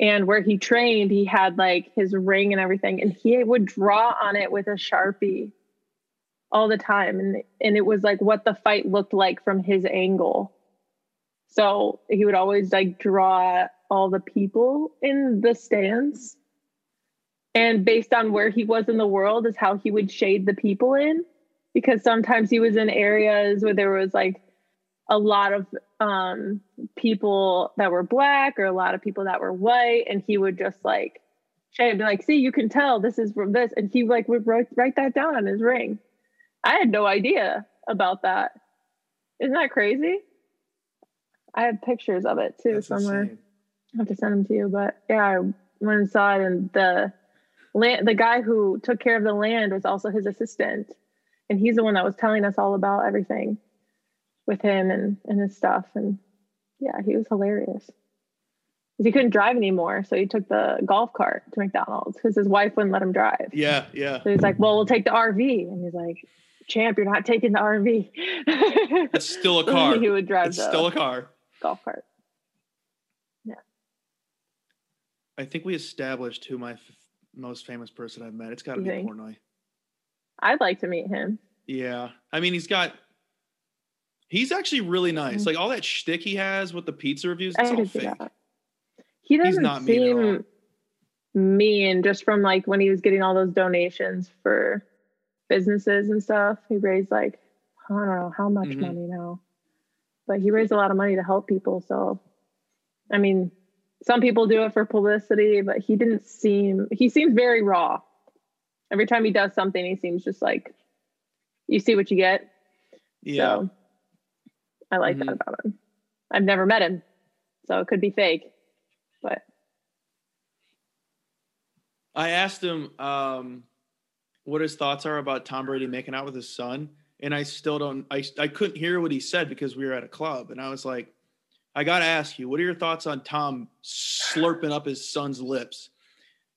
And where he trained, he had like his ring and everything, and he would draw on it with a sharpie all the time, and and it was like what the fight looked like from his angle. So he would always like draw all the people in the stands. And based on where he was in the world is how he would shade the people in. Because sometimes he was in areas where there was like a lot of um, people that were black or a lot of people that were white. And he would just like shade, be like, see, you can tell this is from this. And he like would write, write that down on his ring. I had no idea about that. Isn't that crazy? I have pictures of it too That's somewhere. insane. I have to send them to you, but yeah, I went and saw it, and the land, the guy who took care of the land was also his assistant, and he's the one that was telling us all about everything with him and and his stuff, and yeah, he was hilarious. 'Cause He couldn't drive anymore, so he took the golf cart to McDonald's because his wife wouldn't let him drive. Yeah, yeah. So he's like, "Well, we'll take the RV," and he's like, "Champ, you're not taking the RV." It's still a car. he would drive It's still a car. golf cart. Yeah. I think we established who my f- most famous person I've met. It's got to be think? Portnoy. I'd like to meet him. Yeah, I mean he's got. He's actually really nice. Mhm. Like all that shtick he has with the pizza reviews, it's all fake. that. He doesn't not mean at all. seem mean just from like when he was getting all those donations for businesses and stuff. He raised like I don't know how much Mhm. money now, but he raised a lot of money to help people. So, I mean, some people do it for publicity, but he didn't seem. He seems very raw. Every time he does something, he seems just like you see what you get. Yeah, So I like Mhm. that about him. I've never met him, so it could be fake, but I asked him um, what his thoughts are about Tom Brady making out with his son, and I still don't. I I couldn't hear what he said because we were at a club, and I was like, I got to ask you, what are your thoughts on Tom slurping up his son's lips?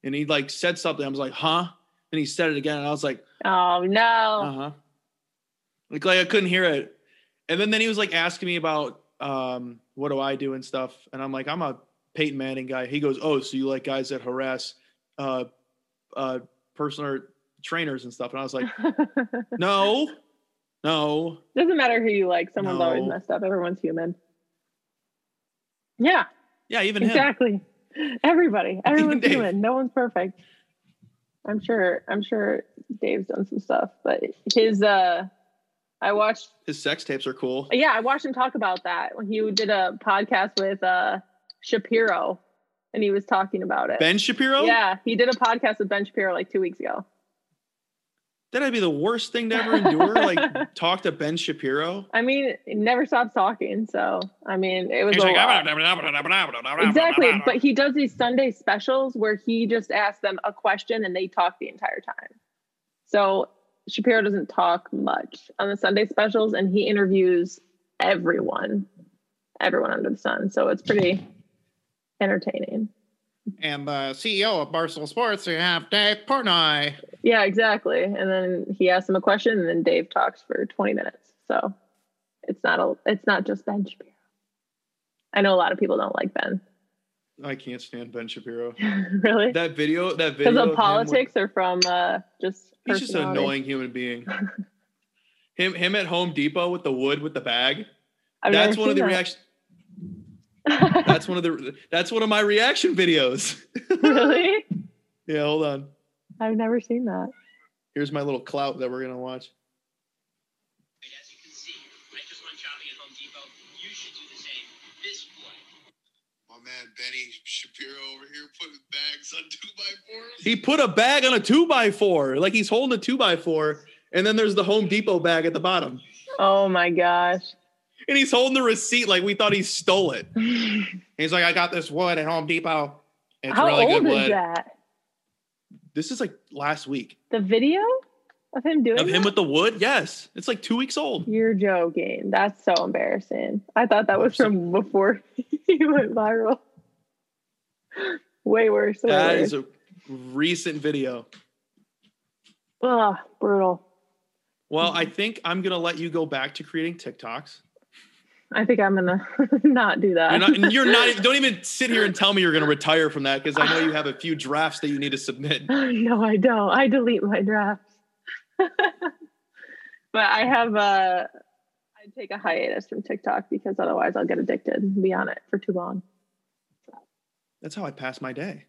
And he like said something. I was like, huh? And he said it again, and I was like, oh no, uh huh. Like, like I couldn't hear it. And then then he was like asking me about um, what do I do and stuff, and I'm like, I'm a Peyton Manning guy. He goes, oh, so you like guys that harass uh, uh, personal trainers and stuff? And I was like, no, no. doesn't matter who you like. Someone's always messed up. Everyone's human. Yeah, Yeah, even him. exactly. Everybody, everyone's human. No one's perfect. I'm sure. I'm sure Dave's done some stuff, but his. uh I watched His sex tapes are cool. Yeah, I watched him talk about that when he did a podcast with uh Shapiro and he was talking about it. Ben Shapiro. Yeah, he did a podcast with Ben Shapiro like two weeks ago. That'd be the worst thing to ever endure. like talk to Ben Shapiro. I mean, he never stops talking. So, I mean, it was a lot. exactly. But he does these Sunday specials where he just asks them a question and they talk the entire time. So Shapiro doesn't talk much on the Sunday specials, and he interviews everyone, everyone under the sun. So it's pretty entertaining. And the CEO of Barstool Sports, you have Dave Portnoy. Yeah, exactly. And then he asks him a question, and then Dave talks for 20 minutes. So it's not a, it's not just Ben Shapiro. I know a lot of people don't like Ben. I can't stand Ben Shapiro. really? That video, that video. Because of of him politics or from uh, just He's just an annoying human being. him, him at Home Depot with the wood with the bag. I've that's one of the seen that. reaction. That's one of the. That's one of my reaction videos. really? yeah, hold on. I've never seen that. Here's my little clout that we're gonna watch. As you can see, I just went shopping at Home Depot. You should do the same this way. My man Benny Shapiro over here putting bags on two by fours. He put a bag on a two by four, like he's holding a two by four, and then there's the Home Depot bag at the bottom, Oh my gosh. and he's holding the receipt like we thought he stole it. He's like, I got this wood at Home Depot. It's How really old good is wood. that? This is like last week The video of him doing of him with the wood. Yes, it's like two weeks old. You're joking. That's so embarrassing. I thought that was from before he went viral. Way worse. Way That worse. is a recent video. Ugh, brutal. Well. I think I'm gonna let you go back to creating TikToks. I think I'm gonna not do that. You're not, you're not. Don't even sit here and tell me you're gonna retire from that because I know you have a few drafts that you need to submit. no, I don't. I delete my drafts. but I have uh, a. I take a hiatus from TikTok because otherwise I'll get addicted and be on it for too long. That's how I pass my day.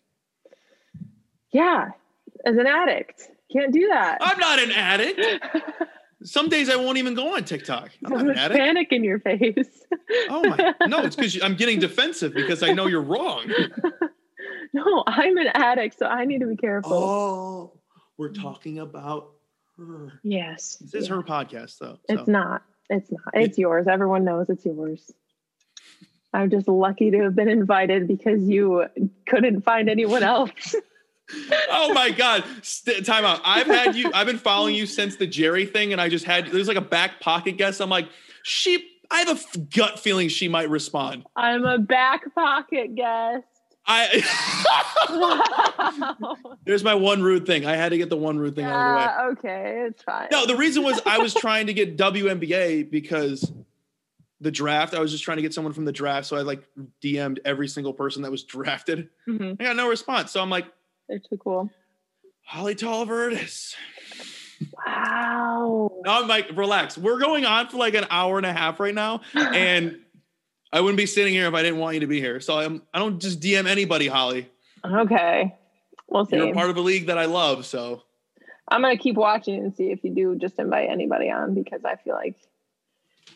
Yeah, as an addict, can't do that. I'm not an addict. Some days I won't even go on TikTok. I'm not an addict. panic in your face. Oh my! No, it's because I'm getting defensive because I know you're wrong. no, I'm an addict, so I need to be careful. Oh, we're talking about her. Yes. This is yeah. her podcast, though. It's not. It's not. It's yours. Everyone knows it's yours. I'm just lucky to have been invited because you couldn't find anyone else. Oh my God! St- time out. I've had you. I've been following you since the Jerry thing, and I just had there's like a back pocket guess. I'm like, she. I have a f- gut feeling she might respond. I'm a back pocket guest. I. Wow. there's my one rude thing. I had to get the one rude thing out of the way. Yeah, okay, it's fine. No, the reason was I was trying to get WNBA because the draft. I was just trying to get someone from the draft, so I like DM'd every single person that was drafted. Mhm. I got no response, so I'm like, They're too cool. Holly Tolliver it is. Wow. No, I'm like, relax. We're going on for like an hour and a half right now, and I wouldn't be sitting here if I didn't want you to be here. So I'm. I don't just DM anybody, Holly. Okay. We'll see. You're part of a league that I love, so I'm gonna keep watching and see if you do just invite anybody on because I feel like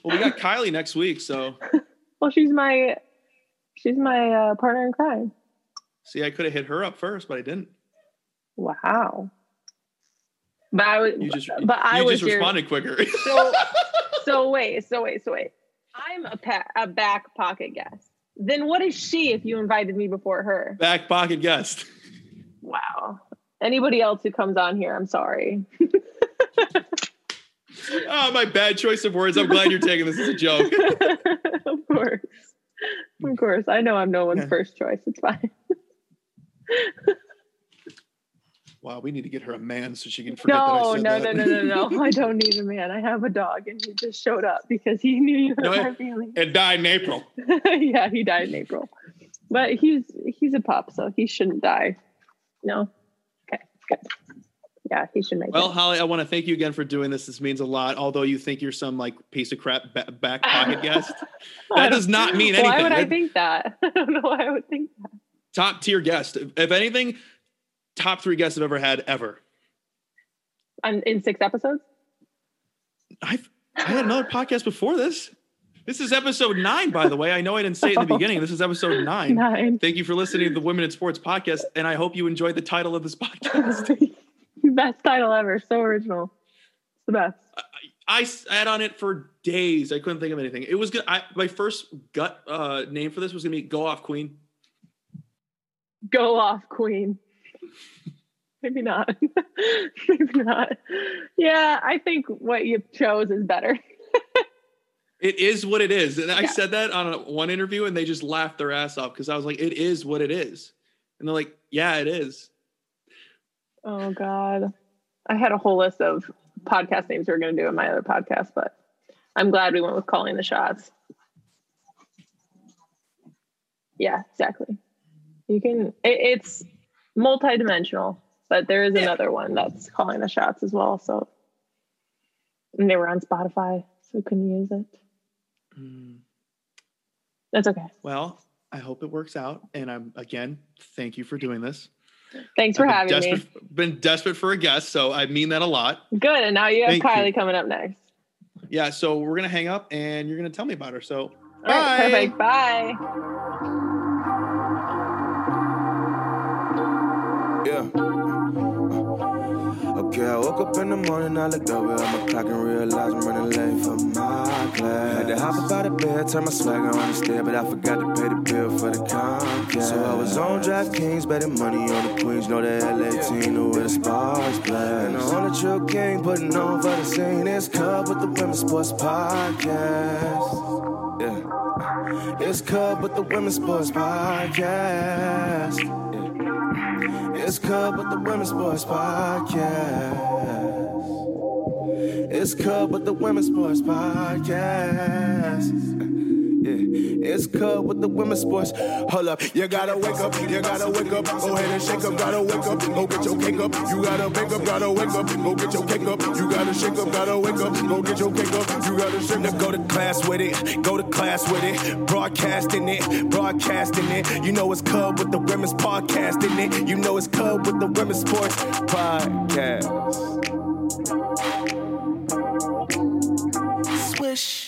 well, we got Kylie next week. So well she's my she's my uh, partner in crime. see, I could have hit her up first, but I didn't. Wow. But I was You just, but I was just your, responded quicker. so so wait, so wait, so wait. I'm a pa- a back pocket guest. Then what is she if you invited me before her? Back pocket guest. Wow. Anybody else who comes on here, I'm sorry. Oh, my bad choice of words. I'm glad you're taking this as a joke. of course. Of course. I know I'm no one's first choice. It's fine. Wow, we need to get her a man so she can forget that No, I said no, that. no, no, no, no. I don't need a man. I have a dog and he just showed up because he knew you hurt my feelings. It died in April. yeah, he died in April. But he's he's a pup, so he shouldn't die. No? Okay, good. Yeah, he should make Well, it. Holly, I want to thank you again for doing this. This means a lot. Although you think you're some like piece of crap ba- back pocket guest, that does not mean anything. Why would I think that? I don't know why I would think that. top tier guest. If anything, top three guests I've ever had ever. On, in six episodes? I've I had another podcast before this. This is episode nine, by the way. I know I didn't say it in the oh. beginning. This is episode nine. Nine. Thank you for listening to the Women in Sports podcast, and I hope you enjoyed the title of this podcast. Best title ever. So original. It's the best. I sat on it for days. I couldn't think of anything. It was good. I, my first gut uh, name for this was gonna be "Go Off Queen." Go off, Queen. Maybe not. Maybe not. Yeah, I think what you chose is better. It is what it is, and I Yeah. said that on a, one interview, and they just laughed their ass off because I was like, "It is what it is," and they're like, "Yeah, it is." Oh God. I had a whole list of podcast names we were gonna do in my other podcast, but I'm glad we went with calling the shots. Yeah, exactly. You can it, it's multidimensional, but there is another one that's calling the shots as well. So and they were on Spotify, so we couldn't use it. Mm. That's okay. Well, I hope it works out, and I'm again, thank you for doing this. Thanks for I've been having me. desperate, Been desperate for a guest, so I mean that a lot. Good. And now you have Thank you. Kylie coming up next. Yeah, so we're gonna hang up, and you're gonna tell me about her. So, All right, Bye. perfect. Bye. Yeah. Okay, I woke up in the morning, I looked over at my clock and realized I'm running late for my class. Had to hop up out of bed, turn my swagger on the stair, but I forgot to pay the bill for the Comcast. So I was on DraftKings, betting money on the Queens, know the LA team, where the sparks blast. And I on the Chill King, putting on for the scene, it's Cub with the Women's Sports Podcast. Yeah. It's Cub with the Women's Sports Podcast. It's Cub with the Women's Sports Podcast. It's Cub with the Women's Sports Podcast. Yeah. It's Cub with the Women's Sports. Hold up, you gotta wake up, you gotta wake up. Go ahead and shake up, gotta wake up. Go get your cake up. You gotta wake up, gotta wake up. Go get your cake up. You gotta shake up, gotta wake up. Go get your cake up. You gotta shake up. Go to class with it, go to class with it. Broadcasting it, broadcasting it. You know it's Cub with the Women's Podcast in it. You know it's Cub with the Women's Sports Podcast. Swish.